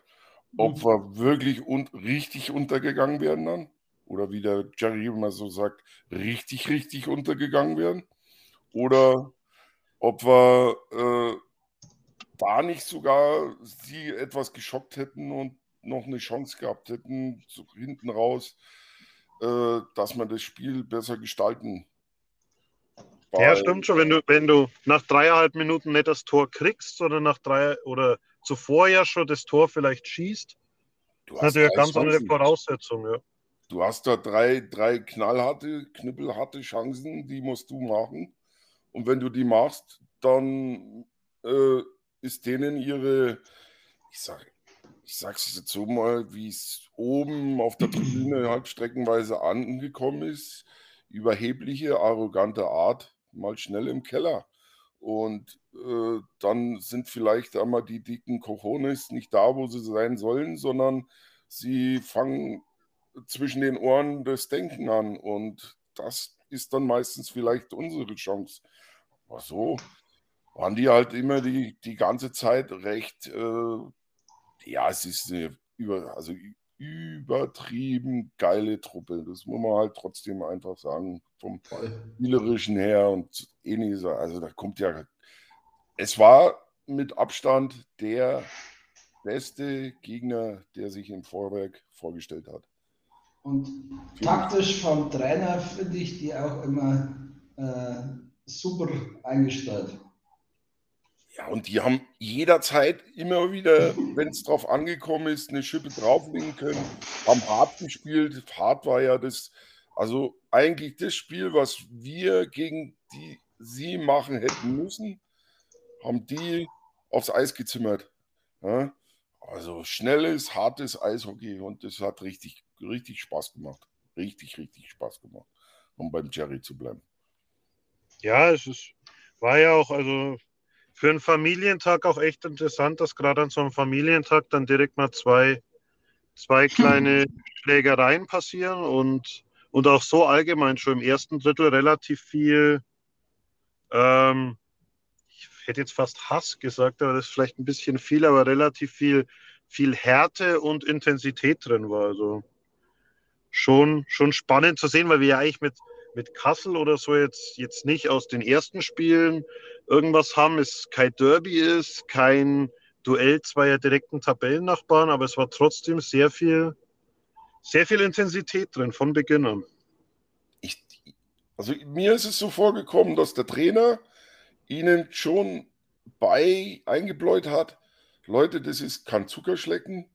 Ob wir wirklich und richtig untergegangen wären dann oder wie der Jerry immer so sagt, richtig, richtig untergegangen wären oder ob wir äh, da nicht sogar sie etwas geschockt hätten und noch eine Chance gehabt hätten, so hinten raus, äh, dass man das Spiel besser gestalten. Weil, ja, stimmt schon. Wenn du, wenn du nach dreieinhalb Minuten nicht das Tor kriegst, sondern nach drei oder zuvor ja schon das Tor vielleicht schießt, ist natürlich eine ganz andere Voraussetzung. Ja. Du hast da drei, drei knallharte, knüppelharte Chancen, die musst du machen. Und wenn du die machst, dann äh, ist denen ihre, ich sage, ich sag's jetzt so mal, wie es oben auf der Tribüne halbstreckenweise angekommen ist, überhebliche, arrogante Art, mal schnell im Keller. Und äh, dann sind vielleicht einmal die dicken Cojones nicht da, wo sie sein sollen, sondern sie fangen zwischen den Ohren das Denken an. Und das ist dann meistens vielleicht unsere Chance. Aber so waren die halt immer die, die ganze Zeit recht, äh, ja, es ist eine über, also übertrieben geile Truppe. Das muss man halt trotzdem einfach sagen, vom spielerischen her und ähnliches. Also da kommt ja, es war mit Abstand der beste Gegner, der sich im Vorwerk vorgestellt hat. Und taktisch vom Trainer finde ich die auch immer äh, super eingestellt. Ja, und die haben jederzeit immer wieder, wenn es drauf angekommen ist, eine Schippe drauflegen können, haben hart gespielt. Hart war ja das, also eigentlich das Spiel, was wir gegen die sie machen hätten müssen, haben die aufs Eis gezimmert. Ja? Also schnelles, hartes Eishockey und das hat richtig, richtig Spaß gemacht. Richtig, richtig Spaß gemacht, um beim Jerry zu bleiben. Ja, es ist, war ja auch, also für einen Familientag auch echt interessant, dass gerade an so einem Familientag dann direkt mal zwei, zwei kleine Schlägereien passieren und, und auch so allgemein schon im ersten Drittel relativ viel, ähm, ich hätte jetzt fast Hass gesagt, aber das ist vielleicht ein bisschen viel, aber relativ viel, viel Härte und Intensität drin war. Also schon, schon spannend zu sehen, weil wir ja eigentlich mit, mit Kassel oder so jetzt, jetzt nicht aus den ersten Spielen irgendwas haben, es kein Derby ist, kein Duell zweier direkten Tabellennachbarn, aber es war trotzdem sehr viel, sehr viel Intensität drin von Beginn an. Ich, also mir ist es so vorgekommen, dass der Trainer ihnen schon bei eingebläut hat, Leute, das ist kein Zuckerschlecken,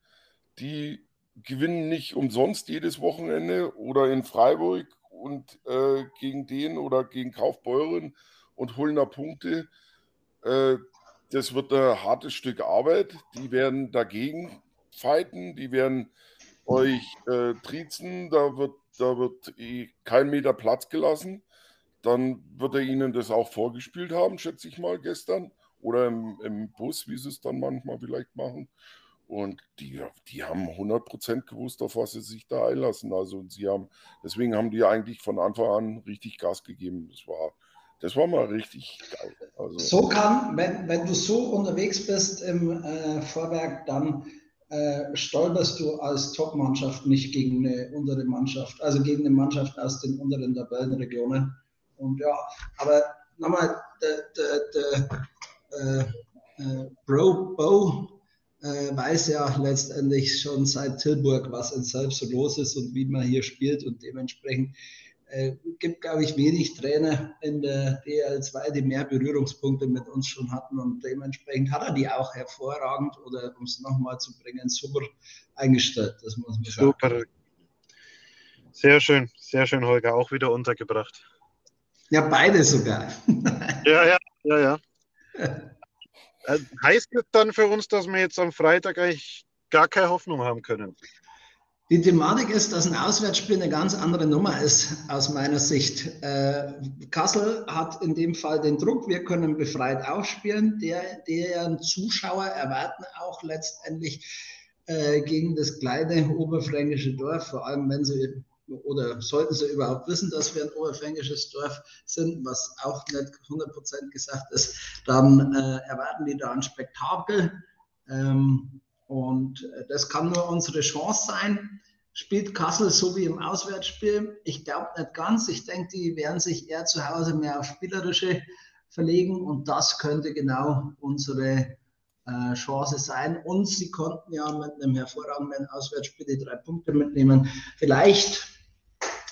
die gewinnen nicht umsonst jedes Wochenende oder in Freiburg und äh, gegen den oder gegen Kaufbeuren und holen da Punkte. Äh, das wird ein hartes Stück Arbeit. Die werden dagegen fighten, die werden euch äh, triezen, da wird, da wird eh kein Meter Platz gelassen. Dann wird er ihnen das auch vorgespielt haben, schätze ich mal, gestern. Oder im, im Bus, wie sie es dann manchmal vielleicht machen. Und die, die haben 100% gewusst, auf was sie sich da einlassen. Also sie haben, deswegen haben die eigentlich von Anfang an richtig Gas gegeben. Das war, das war mal richtig geil. Also, so kann, wenn, wenn du so unterwegs bist im äh, Vorwerk, dann äh, stolperst du als Top-Mannschaft nicht gegen eine untere Mannschaft, also gegen eine Mannschaft aus den unteren Tabellenregionen. Und ja, aber nochmal, der, der, der äh, äh, Bro Bo äh, weiß ja letztendlich schon seit Tilburg, was in selbst so los ist und wie man hier spielt und dementsprechend äh, gibt, glaube ich, wenig Trainer in der DL2, die mehr Berührungspunkte mit uns schon hatten und dementsprechend hat er die auch hervorragend oder um es nochmal zu bringen, super eingestellt. Das muss man sagen. Super. Sehr schön, sehr schön, Holger, auch wieder untergebracht. Ja, beide sogar. ja, ja, ja, ja. Äh, heißt das dann für uns, dass wir jetzt am Freitag eigentlich gar keine Hoffnung haben können? Die Thematik ist, dass ein Auswärtsspiel eine ganz andere Nummer ist, aus meiner Sicht. Äh, Kassel hat in dem Fall den Druck, wir können befreit aufspielen. Der, deren Zuschauer erwarten auch letztendlich äh, gegen das kleine oberfränkische Dorf, vor allem wenn sie oder sollten sie überhaupt wissen, dass wir ein oberfränkisches Dorf sind, was auch nicht 100% gesagt ist, dann äh, erwarten die da ein Spektakel. Ähm, und äh, das kann nur unsere Chance sein. Spielt Kassel so wie im Auswärtsspiel? Ich glaube nicht ganz. Ich denke, die werden sich eher zu Hause mehr auf Spielerische verlegen und das könnte genau unsere äh, Chance sein. Und sie konnten ja mit einem hervorragenden Auswärtsspiel die drei Punkte mitnehmen. Vielleicht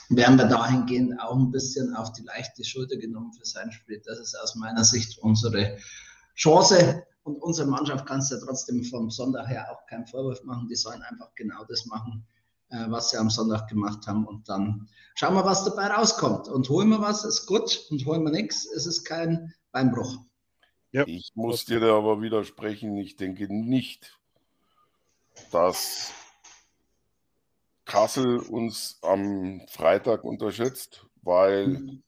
werden wir dahingehend auch ein bisschen auf die leichte Schulter genommen für sein Spiel. Das ist aus meiner Sicht unsere Chance. Und unsere Mannschaft kannst du ja trotzdem vom Sonntag her auch keinen Vorwurf machen. Die sollen einfach genau das machen, äh, was sie am Sonntag gemacht haben. Und dann schauen wir, was dabei rauskommt. Und holen wir was, ist gut. Und holen wir nichts, ist es kein Beinbruch. Ja. Ich muss dir da aber widersprechen. Ich denke nicht, dass Kassel uns am Freitag unterschätzt, weil mhm.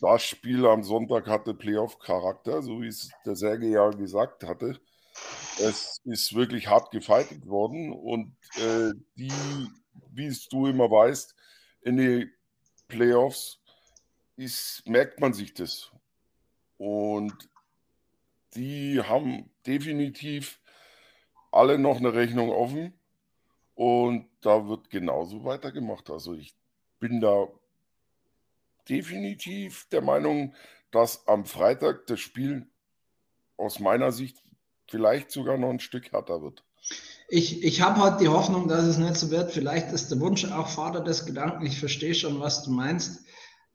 das Spiel am Sonntag hatte Playoff-Charakter, so wie es der Serge ja gesagt hatte. Es ist wirklich hart gefeitet worden und äh, die, wie es du immer weißt, in die Playoffs ist, merkt man sich das. Und die haben definitiv alle noch eine Rechnung offen und da wird genauso weitergemacht. Also ich bin da definitiv der Meinung, dass am Freitag das Spiel aus meiner Sicht vielleicht sogar noch ein Stück härter wird. Ich, ich habe halt die Hoffnung, dass es nicht so wird. Vielleicht ist der Wunsch auch Vater des Gedanken. Ich verstehe schon, was du meinst.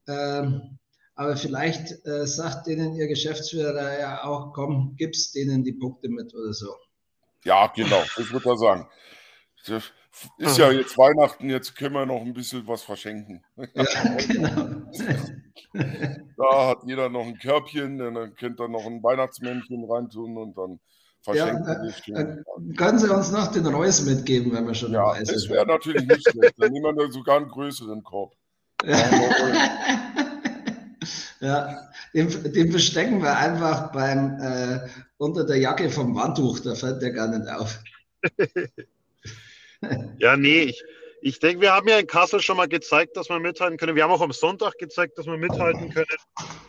Ähm, aber vielleicht äh, sagt denen ihr Geschäftsführer ja auch, komm, gib's denen die Punkte mit oder so. Ja, genau, das würde er sagen. Ist ja jetzt Weihnachten, jetzt können wir noch ein bisschen was verschenken. Ja, genau. da hat jeder noch ein Körbchen, dann könnt ihr noch ein Weihnachtsmännchen reintun und dann verschenken ja, wir äh, Können Sie uns noch den Reus mitgeben, wenn wir schon ja, dabei sind? Das wäre natürlich nicht schlecht. Dann nehmen wir sogar einen größeren Korb. Ja, den, den, verstecken wir einfach beim äh, unter der Jacke vom Wandtuch, da fällt der gar nicht auf. ja, nee, ich, ich denke, wir haben ja in Kassel schon mal gezeigt, dass wir mithalten können. Wir haben auch am Sonntag gezeigt, dass wir mithalten können.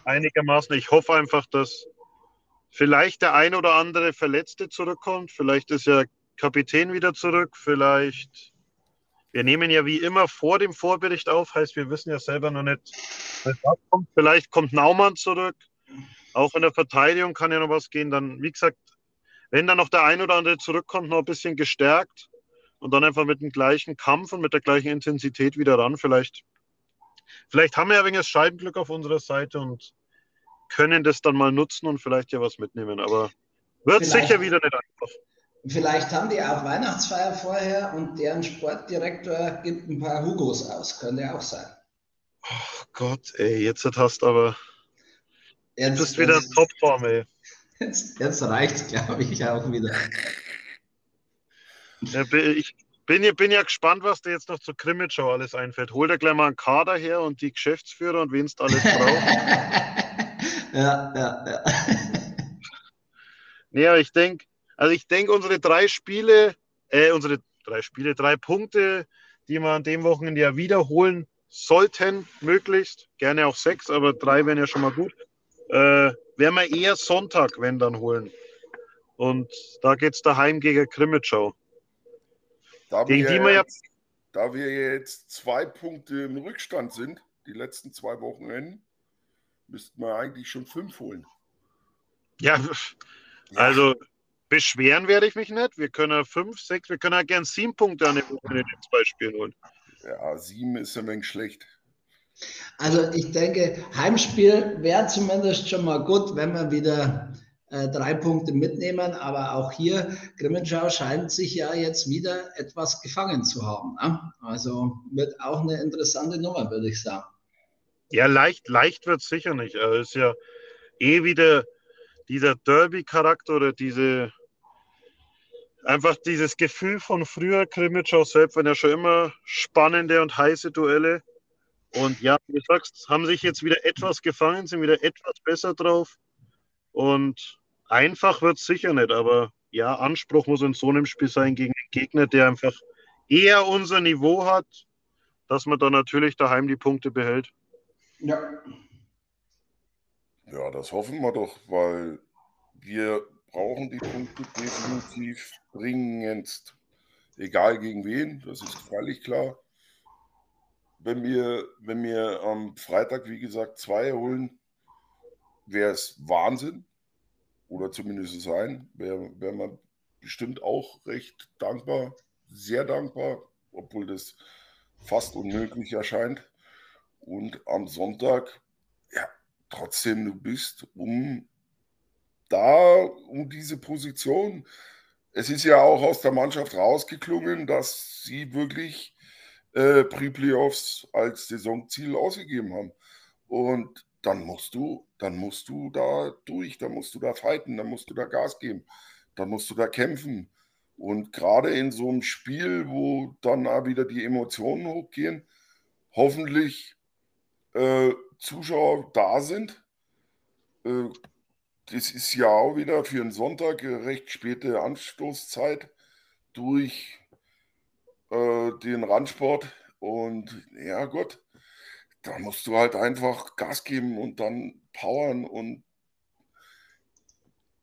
Einigermaßen. Ich hoffe einfach, dass vielleicht der ein oder andere Verletzte zurückkommt. Vielleicht ist ja Kapitän wieder zurück. Vielleicht wir nehmen ja wie immer vor dem Vorbericht auf, heißt, wir wissen ja selber noch nicht, was kommt. Vielleicht kommt Naumann zurück. Auch in der Verteidigung kann ja noch was gehen. Dann, wie gesagt, wenn dann noch der ein oder andere zurückkommt, noch ein bisschen gestärkt und dann einfach mit dem gleichen Kampf und mit der gleichen Intensität wieder ran. Vielleicht, vielleicht haben wir ja wenig Scheibenglück auf unserer Seite und können das dann mal nutzen und vielleicht ja was mitnehmen. Aber wird vielleicht. sicher wieder nicht einfach. Vielleicht haben die auch Weihnachtsfeier vorher und deren Sportdirektor gibt ein paar Hugos aus. Könnte auch sein. Oh Gott, ey, jetzt hast du aber. Jetzt, bist wieder Topform, ey. Jetzt, jetzt reicht glaube ich, auch wieder. Ja, ich bin, bin ja gespannt, was dir jetzt noch zu Krimitschau alles einfällt. Hol dir gleich mal einen Kader her und die Geschäftsführer und wen es alles braucht. ja, ja, ja. Ja, ich denke, also ich denke, unsere drei Spiele, äh, unsere drei Spiele, drei Punkte, die wir an dem Wochenende ja wiederholen sollten, möglichst, gerne auch sechs, aber drei wären ja schon mal gut, äh, werden wir eher Sonntag, wenn dann holen. Und da geht es daheim gegen Krimitschau. Da gegen wir die wir jetzt, da wir jetzt zwei Punkte im Rückstand sind, die letzten zwei Wochenenden, müssten wir eigentlich schon fünf holen. Ja, also beschweren werde ich mich nicht. Wir können fünf, sechs, wir können ja gern sieben Punkte an den, den zwei Spielen holen. Ja, sieben ist ein wenig schlecht. Also ich denke, Heimspiel wäre zumindest schon mal gut, wenn wir wieder drei Punkte mitnehmen. Aber auch hier, Grimmenschau scheint sich ja jetzt wieder etwas gefangen zu haben. Ne? Also wird auch eine interessante Nummer, würde ich sagen. Ja, leicht, leicht wird es sicher nicht. Es also ist ja eh wieder dieser Derby-Charakter oder diese einfach dieses Gefühl von früher, Krimitschau selbst waren ja schon immer spannende und heiße Duelle. Und ja, wie du sagst, haben sich jetzt wieder etwas gefangen, sind wieder etwas besser drauf. Und einfach wird es sicher nicht, aber ja, Anspruch muss in so einem Spiel sein gegen einen Gegner, der einfach eher unser Niveau hat, dass man dann natürlich daheim die Punkte behält. Ja. Ja, das hoffen wir doch, weil wir brauchen die Punkte definitiv dringendst. Egal gegen wen, das ist völlig klar. Wenn wir, wenn wir am Freitag, wie gesagt, zwei holen, wäre es Wahnsinn. Oder zumindest sein. Wäre wär man bestimmt auch recht dankbar, sehr dankbar, obwohl das fast unmöglich erscheint. Und am Sonntag, ja, trotzdem, du bist um da, um diese Position. Es ist ja auch aus der Mannschaft rausgeklungen, dass sie wirklich äh, Pre-Playoffs als Saisonziel ausgegeben haben. Und dann musst du, dann musst du da durch, dann musst du da fighten, dann musst du da Gas geben, dann musst du da kämpfen. Und gerade in so einem Spiel, wo dann wieder die Emotionen hochgehen, hoffentlich äh, Zuschauer da sind. Äh, das ist ja auch wieder für einen Sonntag recht späte Anstoßzeit durch äh, den Randsport. Und ja, Gott, da musst du halt einfach Gas geben und dann powern und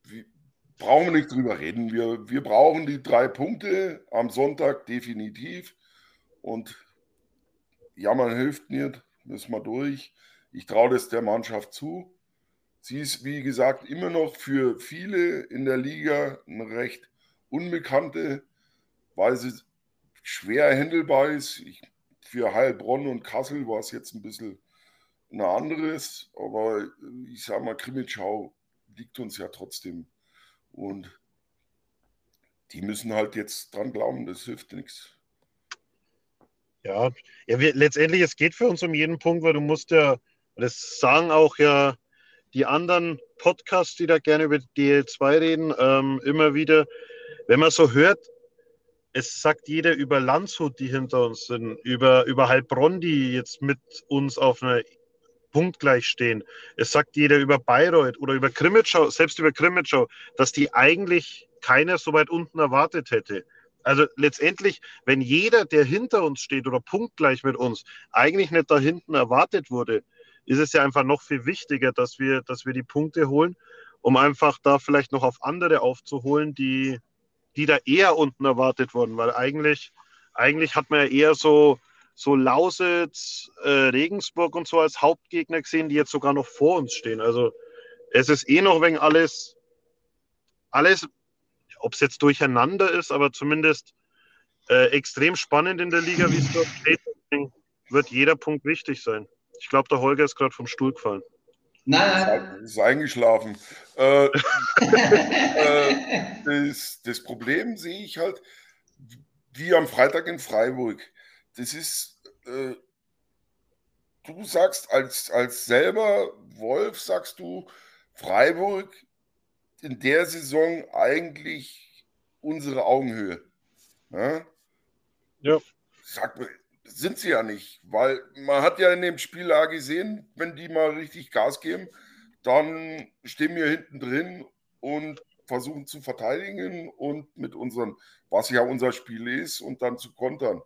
wie, brauchen wir nicht drüber reden. Wir, wir brauchen die drei Punkte am Sonntag definitiv und jammern hilft nicht, müssen wir durch. Ich traue das der Mannschaft zu. Sie ist, wie gesagt, immer noch für viele in der Liga eine recht unbekannte, weil sie schwer händelbar ist. Ich für Heilbronn und Kassel war es jetzt ein bisschen ein anderes, aber ich sage mal, Krimitschau liegt uns ja trotzdem. Und die müssen halt jetzt dran glauben, das hilft nichts. Ja, ja wir, letztendlich, es geht für uns um jeden Punkt, weil du musst ja, das sagen auch ja die anderen Podcasts, die da gerne über DL2 reden, ähm, immer wieder, wenn man so hört, es sagt jeder über Landshut, die hinter uns sind, über, über Heilbronn, die jetzt mit uns auf einer Punkt gleich stehen. Es sagt jeder über Bayreuth oder über Krimitschau, selbst über Krimitschau, dass die eigentlich keiner so weit unten erwartet hätte. Also letztendlich, wenn jeder, der hinter uns steht oder punktgleich mit uns, eigentlich nicht da hinten erwartet wurde, ist es ja einfach noch viel wichtiger, dass wir, dass wir die Punkte holen, um einfach da vielleicht noch auf andere aufzuholen, die, die da eher unten erwartet wurden, weil eigentlich, eigentlich hat man ja eher so, so Lausitz, äh, Regensburg und so als Hauptgegner gesehen, die jetzt sogar noch vor uns stehen. Also es ist eh noch wegen alles, alles, ob es jetzt durcheinander ist, aber zumindest äh, extrem spannend in der Liga, wie es dort steht. Wird jeder Punkt wichtig sein. Ich glaube, der Holger ist gerade vom Stuhl gefallen. Nein. Ist eingeschlafen. Äh, äh, das, das, Problem sehe ich halt, wie am Freitag in Freiburg. Das ist, äh, du sagst als, als selber Wolf, sagst du, Freiburg in der Saison eigentlich unsere Augenhöhe. Ja. ja. Sag, sind sie ja nicht, weil man hat ja in dem Spiel A gesehen, wenn die mal richtig Gas geben, dann stehen wir hinten drin und versuchen zu verteidigen und mit unseren, was ja unser Spiel ist, und dann zu kontern.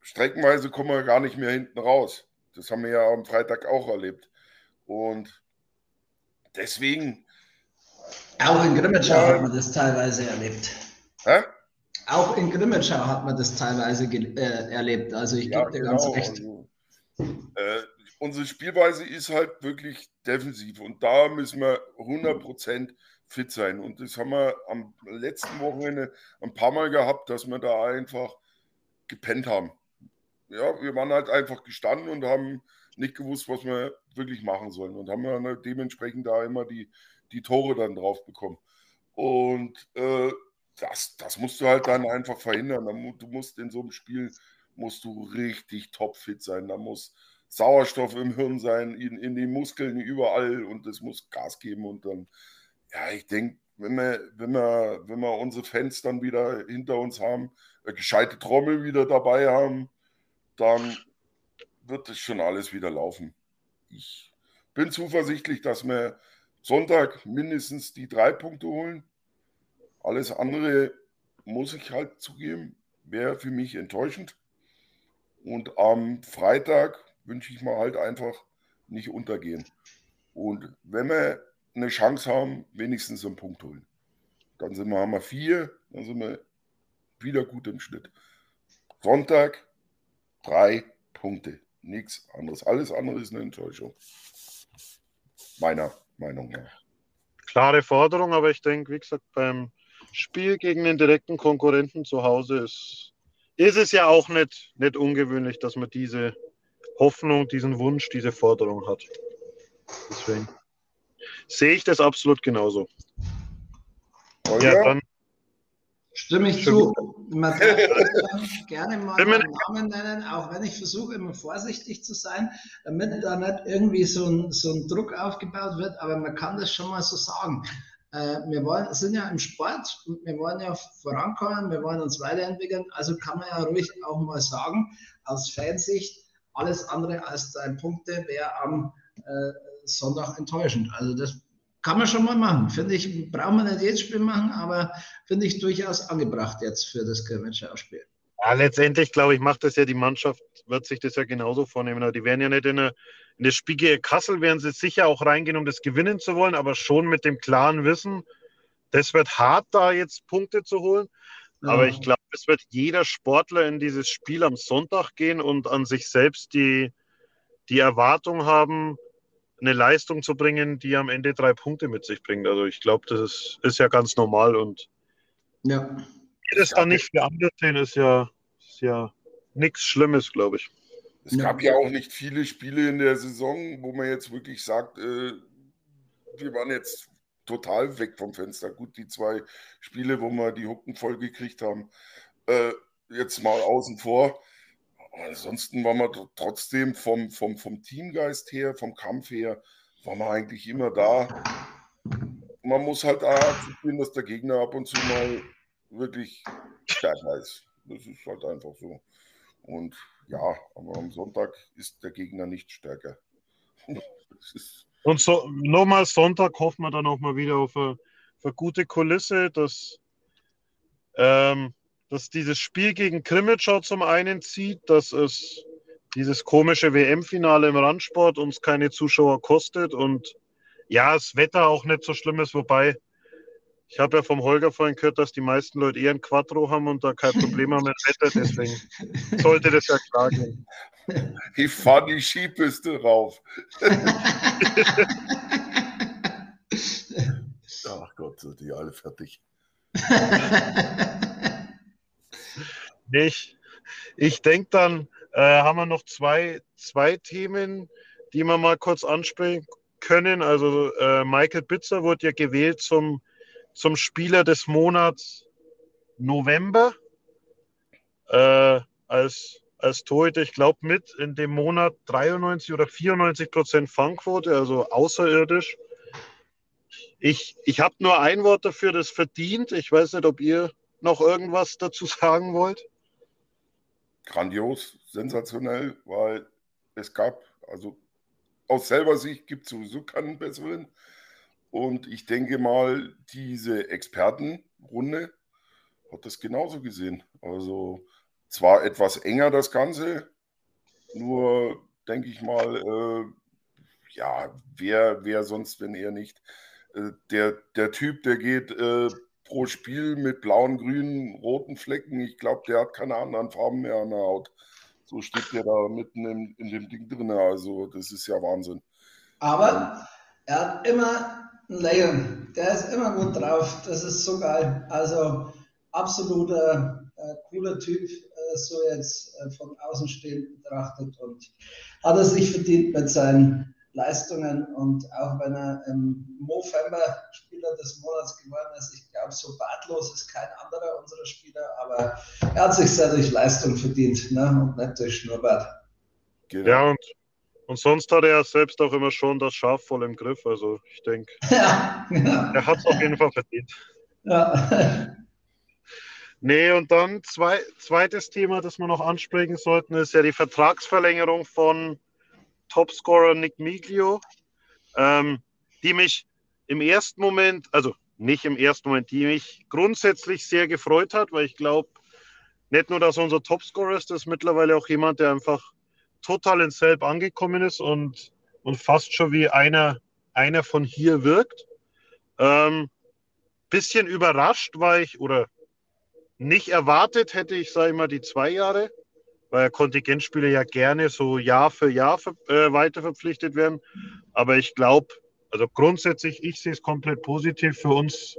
Streckenweise kommen wir gar nicht mehr hinten raus. Das haben wir ja am Freitag auch erlebt. Und deswegen. Auch in Grimmitschau ja, hat man das teilweise erlebt. Hä? Auch in Grimmenschau hat man das teilweise äh, erlebt. Also ich ja, gebe dir genau. ganz recht. Also, äh, unsere Spielweise ist halt wirklich defensiv und da müssen wir 100% fit sein. Und das haben wir am letzten Wochenende ein paar Mal gehabt, dass wir da einfach gepennt haben. Ja, wir waren halt einfach gestanden und haben nicht gewusst, was wir wirklich machen sollen und haben dann dementsprechend da immer die, die Tore dann drauf bekommen. Und äh, das, das musst du halt dann einfach verhindern. Du musst in so einem Spiel musst du richtig topfit sein. Da muss Sauerstoff im Hirn sein, in, in den Muskeln überall und es muss Gas geben. Und dann, ja, ich denke, wenn wir, wenn, wir, wenn wir unsere Fans dann wieder hinter uns haben, eine gescheite Trommel wieder dabei haben, dann wird es schon alles wieder laufen. Ich bin zuversichtlich, dass wir Sonntag mindestens die drei Punkte holen. Alles andere muss ich halt zugeben, wäre für mich enttäuschend. Und am Freitag wünsche ich mir halt einfach nicht untergehen. Und wenn wir eine Chance haben, wenigstens einen Punkt holen. Dann sind wir, haben wir vier, dann sind wir wieder gut im Schnitt. Sonntag drei Punkte. Nichts anderes. Alles andere ist eine Enttäuschung. Meiner Meinung nach. Klare Forderung, aber ich denke, wie gesagt, beim Spiel gegen den direkten Konkurrenten zu Hause ist, ist es ja auch nicht, nicht ungewöhnlich, dass man diese Hoffnung, diesen Wunsch, diese Forderung hat. Deswegen sehe ich das absolut genauso. Oh, ja, dann Stimme ich zu. Man darf gerne mal einen Namen nennen, auch wenn ich versuche, immer vorsichtig zu sein, damit da nicht irgendwie so ein, so ein Druck aufgebaut wird, aber man kann das schon mal so sagen. Äh, wir wollen, sind ja im Sport und wir wollen ja vorankommen, wir wollen uns weiterentwickeln, also kann man ja ruhig auch mal sagen, aus Fansicht, alles andere als drei Punkte wäre am äh, Sonntag enttäuschend. Also das kann man schon mal machen. Finde ich, braucht man nicht jedes Spiel machen, aber finde ich durchaus angebracht jetzt für das Grimmitschau-Spiel. Ja, letztendlich, glaube ich, macht das ja die Mannschaft, wird sich das ja genauso vornehmen. Die werden ja nicht in, eine, in das Spiel gegen Kassel, werden sie sicher auch reingehen, um das gewinnen zu wollen, aber schon mit dem klaren Wissen, das wird hart, da jetzt Punkte zu holen. Ja. Aber ich glaube, es wird jeder Sportler in dieses Spiel am Sonntag gehen und an sich selbst die, die Erwartung haben, eine Leistung zu bringen, die am Ende drei Punkte mit sich bringt. Also ich glaube, das ist, ist, ja ganz normal und ja. Das dann nicht für andere sehen, ist ja, ist ja nichts Schlimmes, glaube ich. Es gab ja auch nicht viele Spiele in der Saison, wo man jetzt wirklich sagt, äh, wir waren jetzt total weg vom Fenster. Gut, die zwei Spiele, wo wir die Hucken voll gekriegt haben, äh, jetzt mal außen vor. Ansonsten waren wir trotzdem vom, vom, vom Teamgeist her, vom Kampf her, waren wir eigentlich immer da. Man muss halt akzeptieren, dass der Gegner ab und zu mal wirklich stärker ist. Das ist halt einfach so. Und ja, aber am Sonntag ist der Gegner nicht stärker. und so, nochmal Sonntag hoffen wir dann auch mal wieder auf eine, auf eine gute Kulisse, dass ähm, dass dieses Spiel gegen Krimitschau zum einen zieht, dass es dieses komische WM-Finale im Randsport uns keine Zuschauer kostet und ja, das Wetter auch nicht so schlimm ist, wobei ich habe ja vom Holger vorhin gehört, dass die meisten Leute eher ein Quattro haben und da kein Problem haben mit Wetter, deswegen sollte das ja klar gehen. Ich fahre die Skipiste rauf. Ach Gott, sind die alle fertig. nicht. Ich denke, dann äh, haben wir noch zwei, zwei Themen, die wir mal kurz ansprechen können. Also äh, Michael Bitzer wurde ja gewählt zum, zum Spieler des Monats November äh, als, als Torhüter. Ich glaube mit in dem Monat 93 oder 94 Prozent Fangquote, also außerirdisch. Ich, ich habe nur ein Wort dafür, das verdient. Ich weiß nicht, ob ihr noch irgendwas dazu sagen wollt grandios, sensationell, weil es gab, also aus selber Sicht gibt es sowieso keinen besseren. Und ich denke mal, diese Expertenrunde hat das genauso gesehen. Also zwar etwas enger das Ganze, nur denke ich mal, äh, ja, wer, wer sonst, wenn er nicht. Äh, der, der Typ, der geht äh, pro Spiel mit blauen, grünen, roten Flecken. Ich glaube, der hat keine anderen Farben mehr an der Haut. So steht der da mitten in, in dem Ding drin. Also, das ist ja Wahnsinn. Aber er hat immer Lächeln. Der ist immer gut drauf. Das ist so geil. Also, absoluter äh, cooler Typ, äh, so jetzt äh, von außen stehend betrachtet. Und hat er sich verdient mit seinen Leistungen und auch wenn er im Movember Spieler des Monats geworden ist, ich glaube, so bartlos ist kein anderer unserer Spieler, aber er hat sich sehr durch Leistung verdient ne? und nicht durch Schnurrbart. Genau. Ja, und Und sonst hat er selbst auch immer schon das Schaf voll im Griff. Also ich denke, ja, ja. er hat es auf jeden Fall verdient. Ja. Nee, und dann zwei, zweites Thema, das wir noch ansprechen sollten, ist ja die Vertragsverlängerung von Topscorer Nick Miglio, ähm, die mich im ersten Moment, also nicht im ersten Moment, die mich grundsätzlich sehr gefreut hat, weil ich glaube, nicht nur, dass er unser Topscorer ist, das ist mittlerweile auch jemand, der einfach total in Selb angekommen ist und, und fast schon wie einer, einer von hier wirkt. Ähm, bisschen überrascht war ich, oder nicht erwartet hätte ich, sage ich mal, die zwei Jahre, weil Kontingentspieler ja gerne so Jahr für Jahr für, äh, weiter verpflichtet werden. Aber ich glaube, also grundsätzlich, ich sehe es komplett positiv. Für uns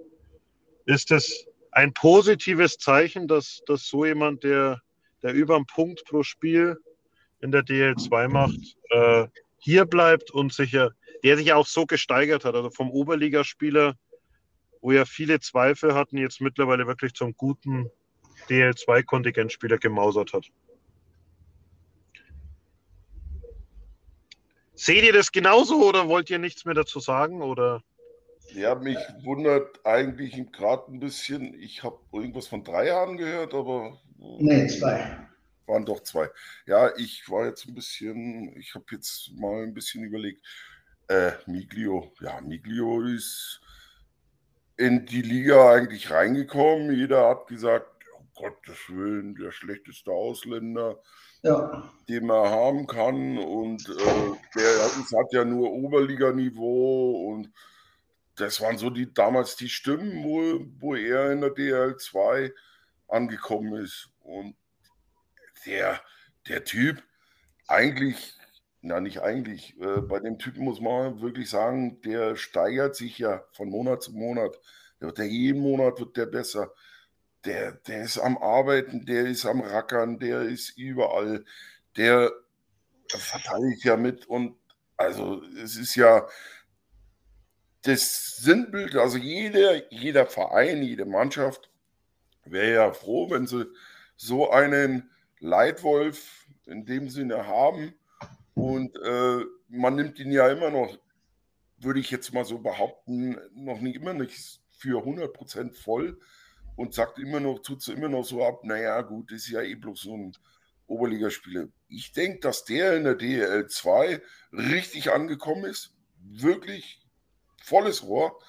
ist es ein positives Zeichen, dass, dass so jemand, der, der über einen Punkt pro Spiel in der DL2 macht, äh, hier bleibt und sicher, der sich auch so gesteigert hat. Also vom Oberligaspieler, wo ja viele Zweifel hatten, jetzt mittlerweile wirklich zum guten DL2-Kontingentspieler gemausert hat. Seht ihr das genauso oder wollt ihr nichts mehr dazu sagen? Oder? Ja, mich wundert eigentlich gerade ein bisschen. Ich habe irgendwas von drei Jahren gehört, aber. Nee, zwei. Waren doch zwei. Ja, ich war jetzt ein bisschen, ich habe jetzt mal ein bisschen überlegt. Äh, Miglio, ja, Miglio ist in die Liga eigentlich reingekommen. Jeder hat gesagt, oh Gottes Willen, der schlechteste Ausländer ja. den man haben kann. Und äh, der hat ja nur Oberliganiveau und das waren so die damals die Stimmen, wo, wo er in der DL2 angekommen ist. Und der, der Typ, eigentlich, na nicht eigentlich, äh, bei dem Typen muss man wirklich sagen, der steigert sich ja von Monat zu Monat. Der wird der jeden Monat wird der besser der, der ist am Arbeiten, der ist am Rackern, der ist überall, der verteidigt ja mit und also es ist ja das Sinnbild, also jeder, jeder Verein, jede Mannschaft wäre ja froh, wenn sie so einen Leitwolf in dem Sinne haben. Und äh, man nimmt ihn ja immer noch, würde ich jetzt mal so behaupten, noch nicht immer nicht für 100% voll, und sagt immer noch, tut es immer noch so ab, naja, gut, ist ja eh bloß so ein Oberligaspieler. Ich denke, dass der in der DL 2 richtig angekommen ist, wirklich volles Rohr,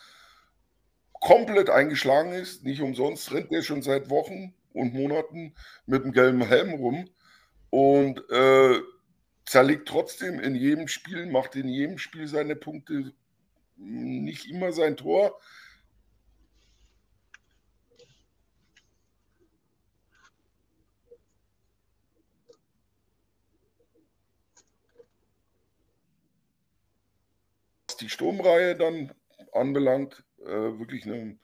komplett eingeschlagen ist, nicht umsonst rennt der schon seit Wochen und Monaten mit dem gelben Helm rum und äh, zerlegt trotzdem in jedem Spiel, macht in jedem Spiel seine Punkte, nicht immer sein Tor, die Sturmreihe dann anbelangt, äh, wirklich eine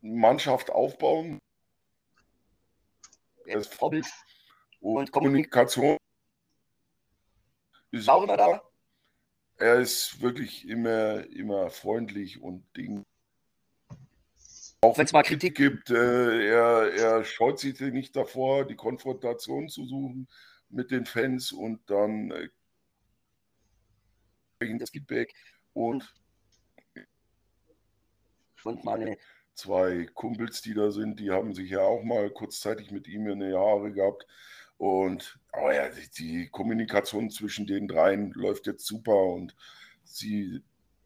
Mannschaft aufbauen. Er ist Vorbild und Kommunikation ist auch da. Er ist wirklich immer, immer freundlich und Ding. Auch wenn es mal Kritik gibt, äh, er, er scheut sich nicht davor, die Konfrontation zu suchen mit den Fans und dann äh, das Feedback und, und meine zwei Kumpels, die da sind, die haben sich ja auch mal kurzzeitig mit ihm in die Haare gehabt. Und aber ja, die Kommunikation zwischen den dreien läuft jetzt super und sie,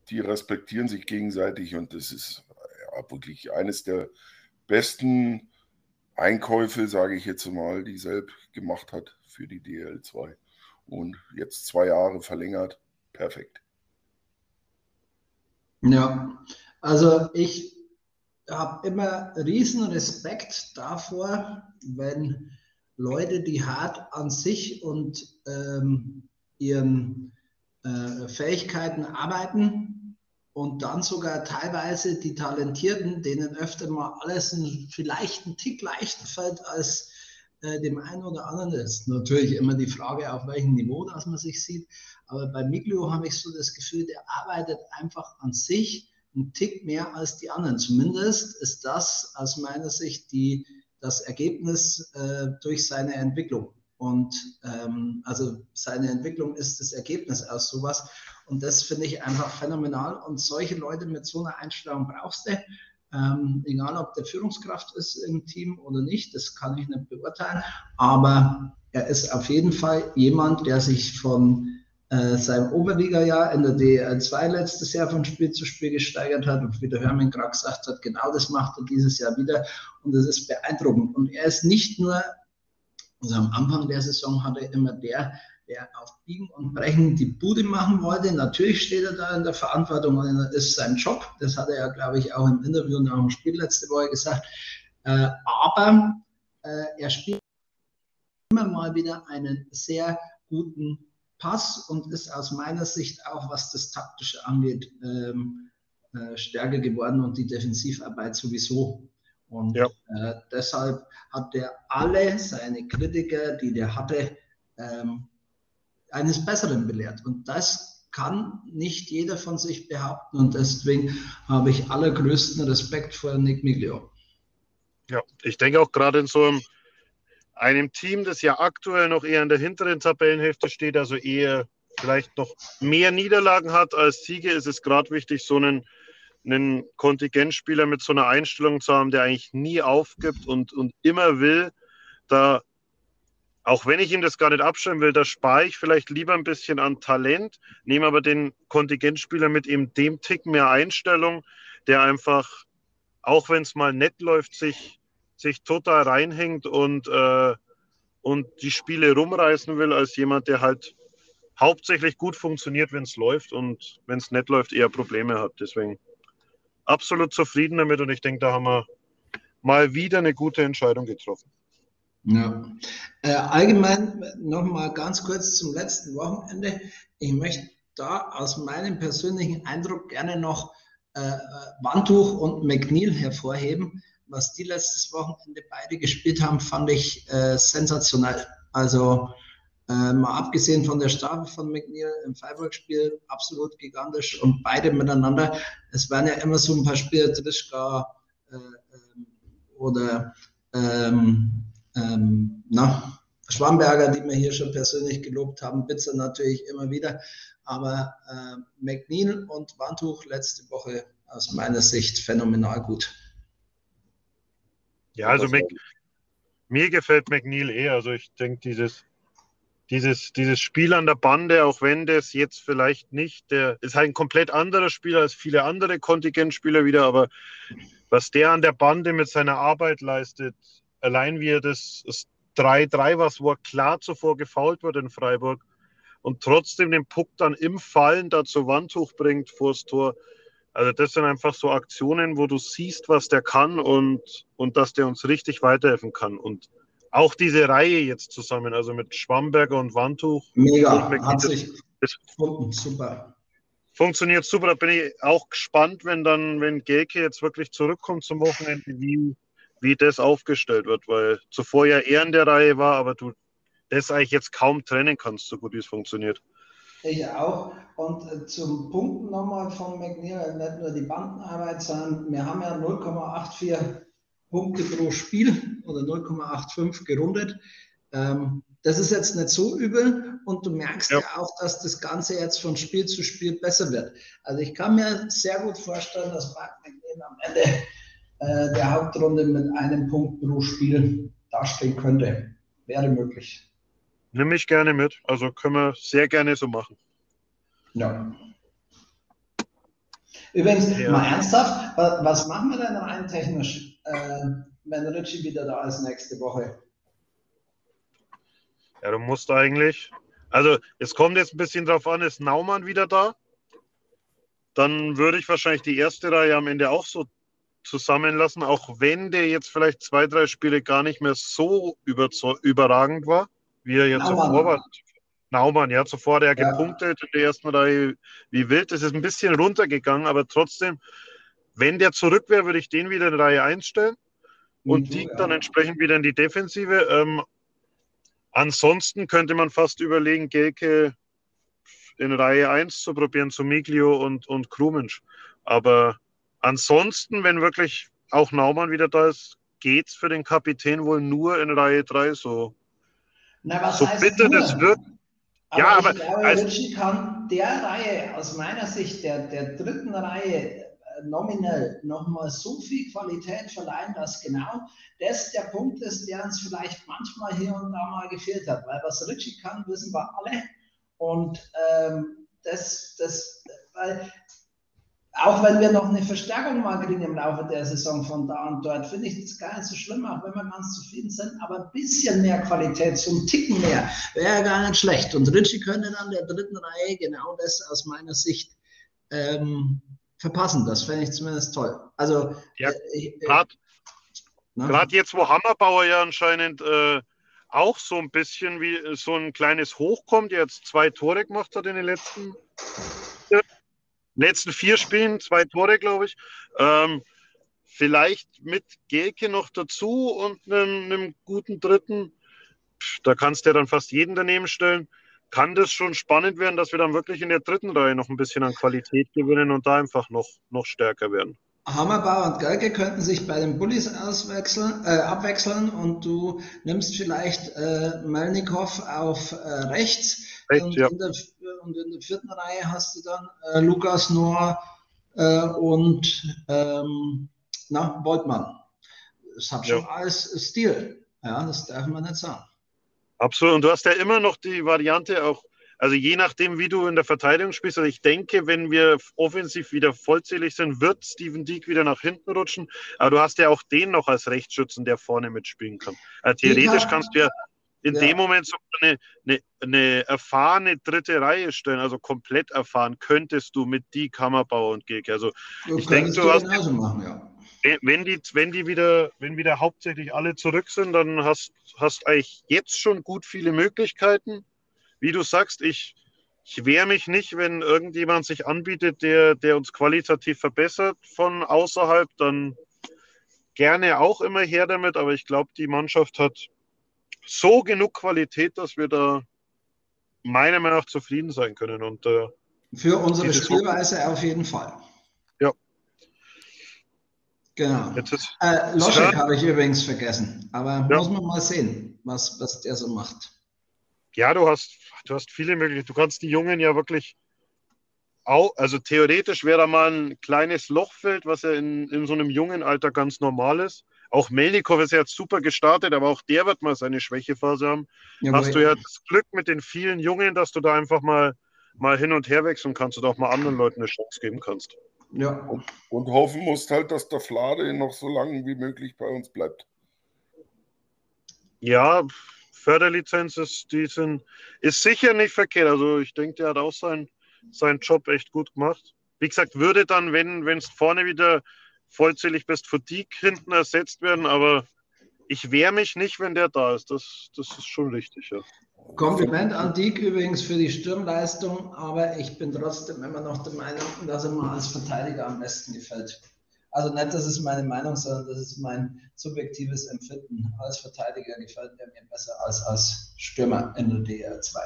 die respektieren sich gegenseitig und das ist ja, wirklich eines der besten Einkäufe, sage ich jetzt mal, die Selb gemacht hat für die DL2. Und jetzt zwei Jahre verlängert perfekt. Ja, also ich habe immer riesen Respekt davor, wenn Leute, die hart an sich und ähm, ihren äh, Fähigkeiten arbeiten und dann sogar teilweise die Talentierten, denen öfter mal alles ein, vielleicht ein Tick leichter fällt als äh, dem einen oder anderen ist. Natürlich immer die Frage, auf welchem Niveau dass man sich sieht. Aber bei Miglio habe ich so das Gefühl, der arbeitet einfach an sich einen Tick mehr als die anderen. Zumindest ist das aus meiner Sicht die, das Ergebnis äh, durch seine Entwicklung. Und ähm, also seine Entwicklung ist das Ergebnis aus sowas. Und das finde ich einfach phänomenal. Und solche Leute mit so einer Einstellung brauchst du. Ähm, egal, ob der Führungskraft ist im Team oder nicht, das kann ich nicht beurteilen. Aber er ist auf jeden Fall jemand, der sich von äh, seinem Oberliga-Jahr in der DL2 letztes Jahr von Spiel zu Spiel gesteigert hat und wie der Hermann gerade gesagt hat, genau das macht er dieses Jahr wieder und das ist beeindruckend. Und er ist nicht nur, also am Anfang der Saison hat er immer der, der auf Biegen und Brechen die Bude machen wollte. Natürlich steht er da in der Verantwortung und das ist sein Job. Das hat er ja, glaube ich, auch im Interview nach dem Spiel letzte Woche gesagt. Äh, aber äh, er spielt immer mal wieder einen sehr guten Pass und ist aus meiner Sicht auch, was das Taktische angeht, ähm, äh, stärker geworden und die Defensivarbeit sowieso. Und ja. äh, deshalb hat er alle seine Kritiker, die der hatte, ähm, eines Besseren belehrt. Und das kann nicht jeder von sich behaupten. Und deswegen habe ich allergrößten Respekt vor Nick Miglio. Ja, ich denke auch gerade in so einem, einem Team, das ja aktuell noch eher in der hinteren Tabellenhälfte steht, also eher vielleicht noch mehr Niederlagen hat als Siege, ist es gerade wichtig, so einen, einen Kontingentspieler mit so einer Einstellung zu haben, der eigentlich nie aufgibt und, und immer will, da auch wenn ich ihm das gar nicht abschreiben will, da spare ich vielleicht lieber ein bisschen an Talent, nehme aber den Kontingentspieler mit eben dem Tick mehr Einstellung, der einfach, auch wenn es mal nett läuft, sich, sich total reinhängt und, äh, und die Spiele rumreißen will, als jemand, der halt hauptsächlich gut funktioniert, wenn es läuft und wenn es nett läuft, eher Probleme hat. Deswegen absolut zufrieden damit und ich denke, da haben wir mal wieder eine gute Entscheidung getroffen. Ja. Äh, allgemein nochmal ganz kurz zum letzten Wochenende. Ich möchte da aus meinem persönlichen Eindruck gerne noch äh, Wandtuch und McNeil hervorheben. Was die letztes Wochenende beide gespielt haben, fand ich äh, sensationell. Also äh, mal abgesehen von der Strafe von McNeil im Freiburg-Spiel, absolut gigantisch und beide miteinander. Es waren ja immer so ein paar Spieler, Trischka äh, ähm, oder ähm, ähm, na, Schwamberger, die wir hier schon persönlich gelobt haben, Bitzer natürlich immer wieder. Aber äh, McNeil und Wandtuch letzte Woche aus meiner Sicht phänomenal gut. Ja, also Mac, mir gefällt McNeil eh. Also ich denke, dieses, dieses, dieses Spiel an der Bande, auch wenn das jetzt vielleicht nicht, der ist halt ein komplett anderer Spieler als viele andere Kontingentspieler wieder, aber was der an der Bande mit seiner Arbeit leistet, allein wie er das, das 3-3 was, wo klar zuvor gefault wurde in Freiburg und trotzdem den Puck dann im Fallen da zur Wand hochbringt vors Tor. Also das sind einfach so Aktionen, wo du siehst, was der kann und, und dass der uns richtig weiterhelfen kann. Und auch diese Reihe jetzt zusammen, also mit Schwamberger und Wandtuch. Mega, hat sich das, super. Funktioniert super. Da bin ich auch gespannt, wenn dann, wenn Gelke jetzt wirklich zurückkommt zum Wochenende, wie, wie das aufgestellt wird, weil zuvor ja er in der Reihe war, aber du das eigentlich jetzt kaum trennen kannst, so gut wie es funktioniert. Ich auch. Und äh, zum Punkten nochmal von McNeil, nicht nur die Bandenarbeit, sondern wir haben ja 0,84 Punkte pro Spiel oder 0,85 gerundet. Ähm, das ist jetzt nicht so übel und du merkst ja. ja. auch, dass das Ganze jetzt von Spiel zu Spiel besser wird. Also ich kann mir sehr gut vorstellen, dass Mark McNeil am Ende äh, der Hauptrunde mit einem Punkt pro Spiel dastehen könnte. Wäre möglich. Nimm mich gerne mit. Also können wir sehr gerne so machen. Ja. Übrigens, ja. mal ernsthaft, was machen wir denn rein technisch, äh, wenn Richie wieder da ist nächste Woche? Ja, du musst eigentlich. Also, es kommt jetzt ein bisschen drauf an, ist Naumann wieder da? Dann würde ich wahrscheinlich die erste Reihe am Ende auch so zusammenlassen, auch wenn der jetzt vielleicht zwei, drei Spiele gar nicht mehr so überragend war, wie er jetzt Naumann. zuvor war. Naumann, ja, zuvor der ja. gepunktet in der ersten Reihe wie wild. Das ist ein bisschen runtergegangen, aber trotzdem, wenn der zurück wäre, würde ich den wieder in Reihe 1 stellen und die ja. dann entsprechend wieder in die Defensive. Ähm, ansonsten könnte man fast überlegen, Gelke in Reihe 1 zu probieren, zu Miglio und, und Krumensch. Aber Ansonsten, wenn wirklich auch Naumann wieder da ist, geht es für den Kapitän wohl nur in Reihe 3 so. Na, was so heißt bitter nur? das wird. Aber Ja, ich aber glaube, als- Ritchie kann der Reihe, aus meiner Sicht, der, der dritten Reihe, äh, nominell nochmal so viel Qualität verleihen, dass genau das der Punkt ist, der uns vielleicht manchmal hier und da mal gefehlt hat. Weil was Ritchie kann, wissen wir alle. Und ähm, das, das, weil auch wenn wir noch eine Verstärkung mal kriegen im Laufe der Saison von da und dort, finde ich das gar nicht so schlimm, auch wenn wir ganz zufrieden sind. Aber ein bisschen mehr Qualität, so ein Ticken mehr, wäre ja gar nicht schlecht. Und Ritchie könnte dann der dritten Reihe genau das aus meiner Sicht ähm, verpassen. Das fände ich zumindest toll. Also, Ja, äh, äh, Gerade ne? Jetzt, wo Hammerbauer ja anscheinend äh, auch so ein bisschen wie äh, so ein kleines Hoch kommt, der jetzt zwei Tore gemacht hat in den letzten, letzten vier Spielen, zwei Tore, glaube ich. Ähm, vielleicht mit Gelke noch dazu und einem, einem guten Dritten. Da kannst du ja dann fast jeden daneben stellen. Kann das schon spannend werden, dass wir dann wirklich in der dritten Reihe noch ein bisschen an Qualität gewinnen und da einfach noch, noch stärker werden. Hammerbauer und Gelke könnten sich bei den Bullies auswechseln, äh, abwechseln und du nimmst vielleicht äh, Melnikov auf äh, rechts. Rechts, und, ja. in der, und in der vierten Reihe hast du dann äh, Lukas Noah äh, und ähm, na, Boltmann. Das hat schon Ja. alles Stil. Ja, das darf man nicht sagen. Absolut. Und du hast ja immer noch die Variante auch, also je nachdem, wie du in der Verteidigung spielst. Also ich denke, wenn wir offensiv wieder vollzählig sind, wird Steven Deek wieder nach hinten rutschen. Aber du hast ja auch den noch als Rechtsschützen, der vorne mitspielen kann. Also theoretisch kann- kannst du ja in Ja. dem Moment so eine, eine, eine erfahrene dritte Reihe stellen, also komplett erfahren könntest du mit Deek, Hammerbauer und Geg. Also Du Ich denke, du hast- machen, ja. wenn- wenn die, wenn die wieder, wenn wieder hauptsächlich alle zurück sind, dann hast, hast eigentlich jetzt schon gut viele Möglichkeiten. Wie du sagst, ich, ich wehre mich nicht, wenn irgendjemand sich anbietet, der, der uns qualitativ verbessert von außerhalb, dann gerne auch immer her damit. Aber ich glaube, die Mannschaft hat so genug Qualität, dass wir da meiner Meinung nach zufrieden sein können. Und äh, Für unsere Spielweise auf jeden Fall. Ja. Genau. jetzt ist Äh, Loschek habe ich übrigens vergessen, aber Ja. muss man mal sehen, was, was der so macht. Ja, du hast, du hast viele Möglichkeiten. Du kannst die Jungen ja wirklich auch, also theoretisch wäre da mal ein kleines Lochfeld, was ja in, in so einem jungen Alter ganz normal ist. Auch Melnikov ist ja jetzt super gestartet, aber auch der wird mal seine Schwächephase haben. Jawohl. Hast du ja das Glück mit den vielen Jungen, dass du da einfach mal, mal hin und her wechseln kannst und auch mal anderen Leuten eine Chance geben kannst. ja. Und hoffen musst halt, dass der Flade noch so lange wie möglich bei uns bleibt. Ja, Förderlizenz ist, die sind, ist sicher nicht verkehrt. Also ich denke, der hat auch seinen, seinen Job echt gut gemacht. Wie gesagt, würde dann, wenn es vorne wieder vollzählig bist, für die hinten ersetzt werden, aber ich wehre mich nicht, wenn der da ist. Das, das ist schon richtig, ja. Kompliment an Diek übrigens für die Sturmleistung, aber ich bin trotzdem immer noch der Meinung, dass er mir als Verteidiger am besten gefällt. Also nicht, das ist meine Meinung, sondern das ist mein subjektives Empfinden. Als Verteidiger gefällt er mir besser als als Stürmer in der DR2.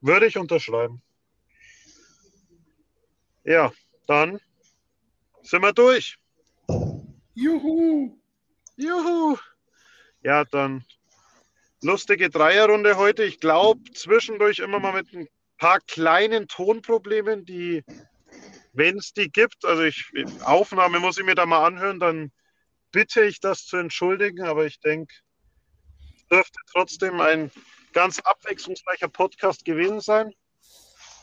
Würde ich unterschreiben. Ja, dann sind wir durch. Juhu! Juhu! Ja, dann lustige Dreierrunde heute. Ich glaube, zwischendurch immer mal mit ein paar kleinen Tonproblemen, die, wenn es die gibt, also ich, Aufnahme muss ich mir da mal anhören, dann bitte ich das zu entschuldigen, aber ich denke, dürfte trotzdem ein ganz abwechslungsreicher Podcast gewesen sein.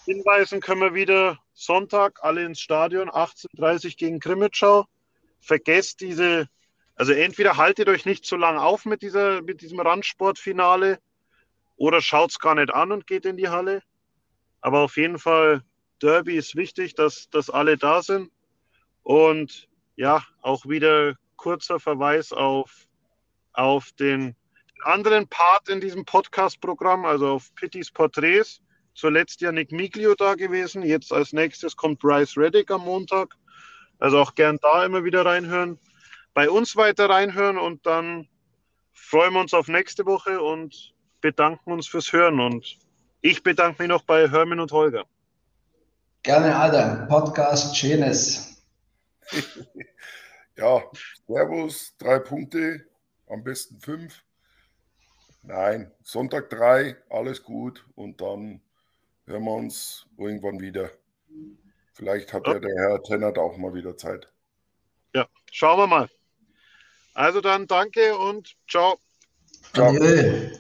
Hinweisen können wir wieder Sonntag, alle ins Stadion, 18.30 Uhr gegen Krimitschau. Vergesst diese also entweder haltet euch nicht zu lang auf mit, dieser, mit diesem Randsportfinale oder schaut es gar nicht an und geht in die Halle. Aber auf jeden Fall, Derby ist wichtig, dass, dass alle da sind. Und ja, auch wieder kurzer Verweis auf, auf den anderen Part in diesem Podcast-Programm, also auf Pittys Porträts. Zuletzt ja Nick Miglio da gewesen. Jetzt als nächstes kommt Bryce Reddick am Montag. Also auch gern da immer wieder reinhören bei uns weiter reinhören und dann freuen wir uns auf nächste Woche und bedanken uns fürs Hören. Und ich bedanke mich noch bei Hermann und Holger. Gerne, Alter. Podcast Schönes. Ja, Servus, drei Punkte, am besten fünf. Nein, Sonntag 3, alles gut und dann hören wir uns irgendwann wieder. Vielleicht hat ja, der Herr Tennert auch mal wieder Zeit. Ja, schauen wir mal. Also dann danke und ciao. ciao. Adieu.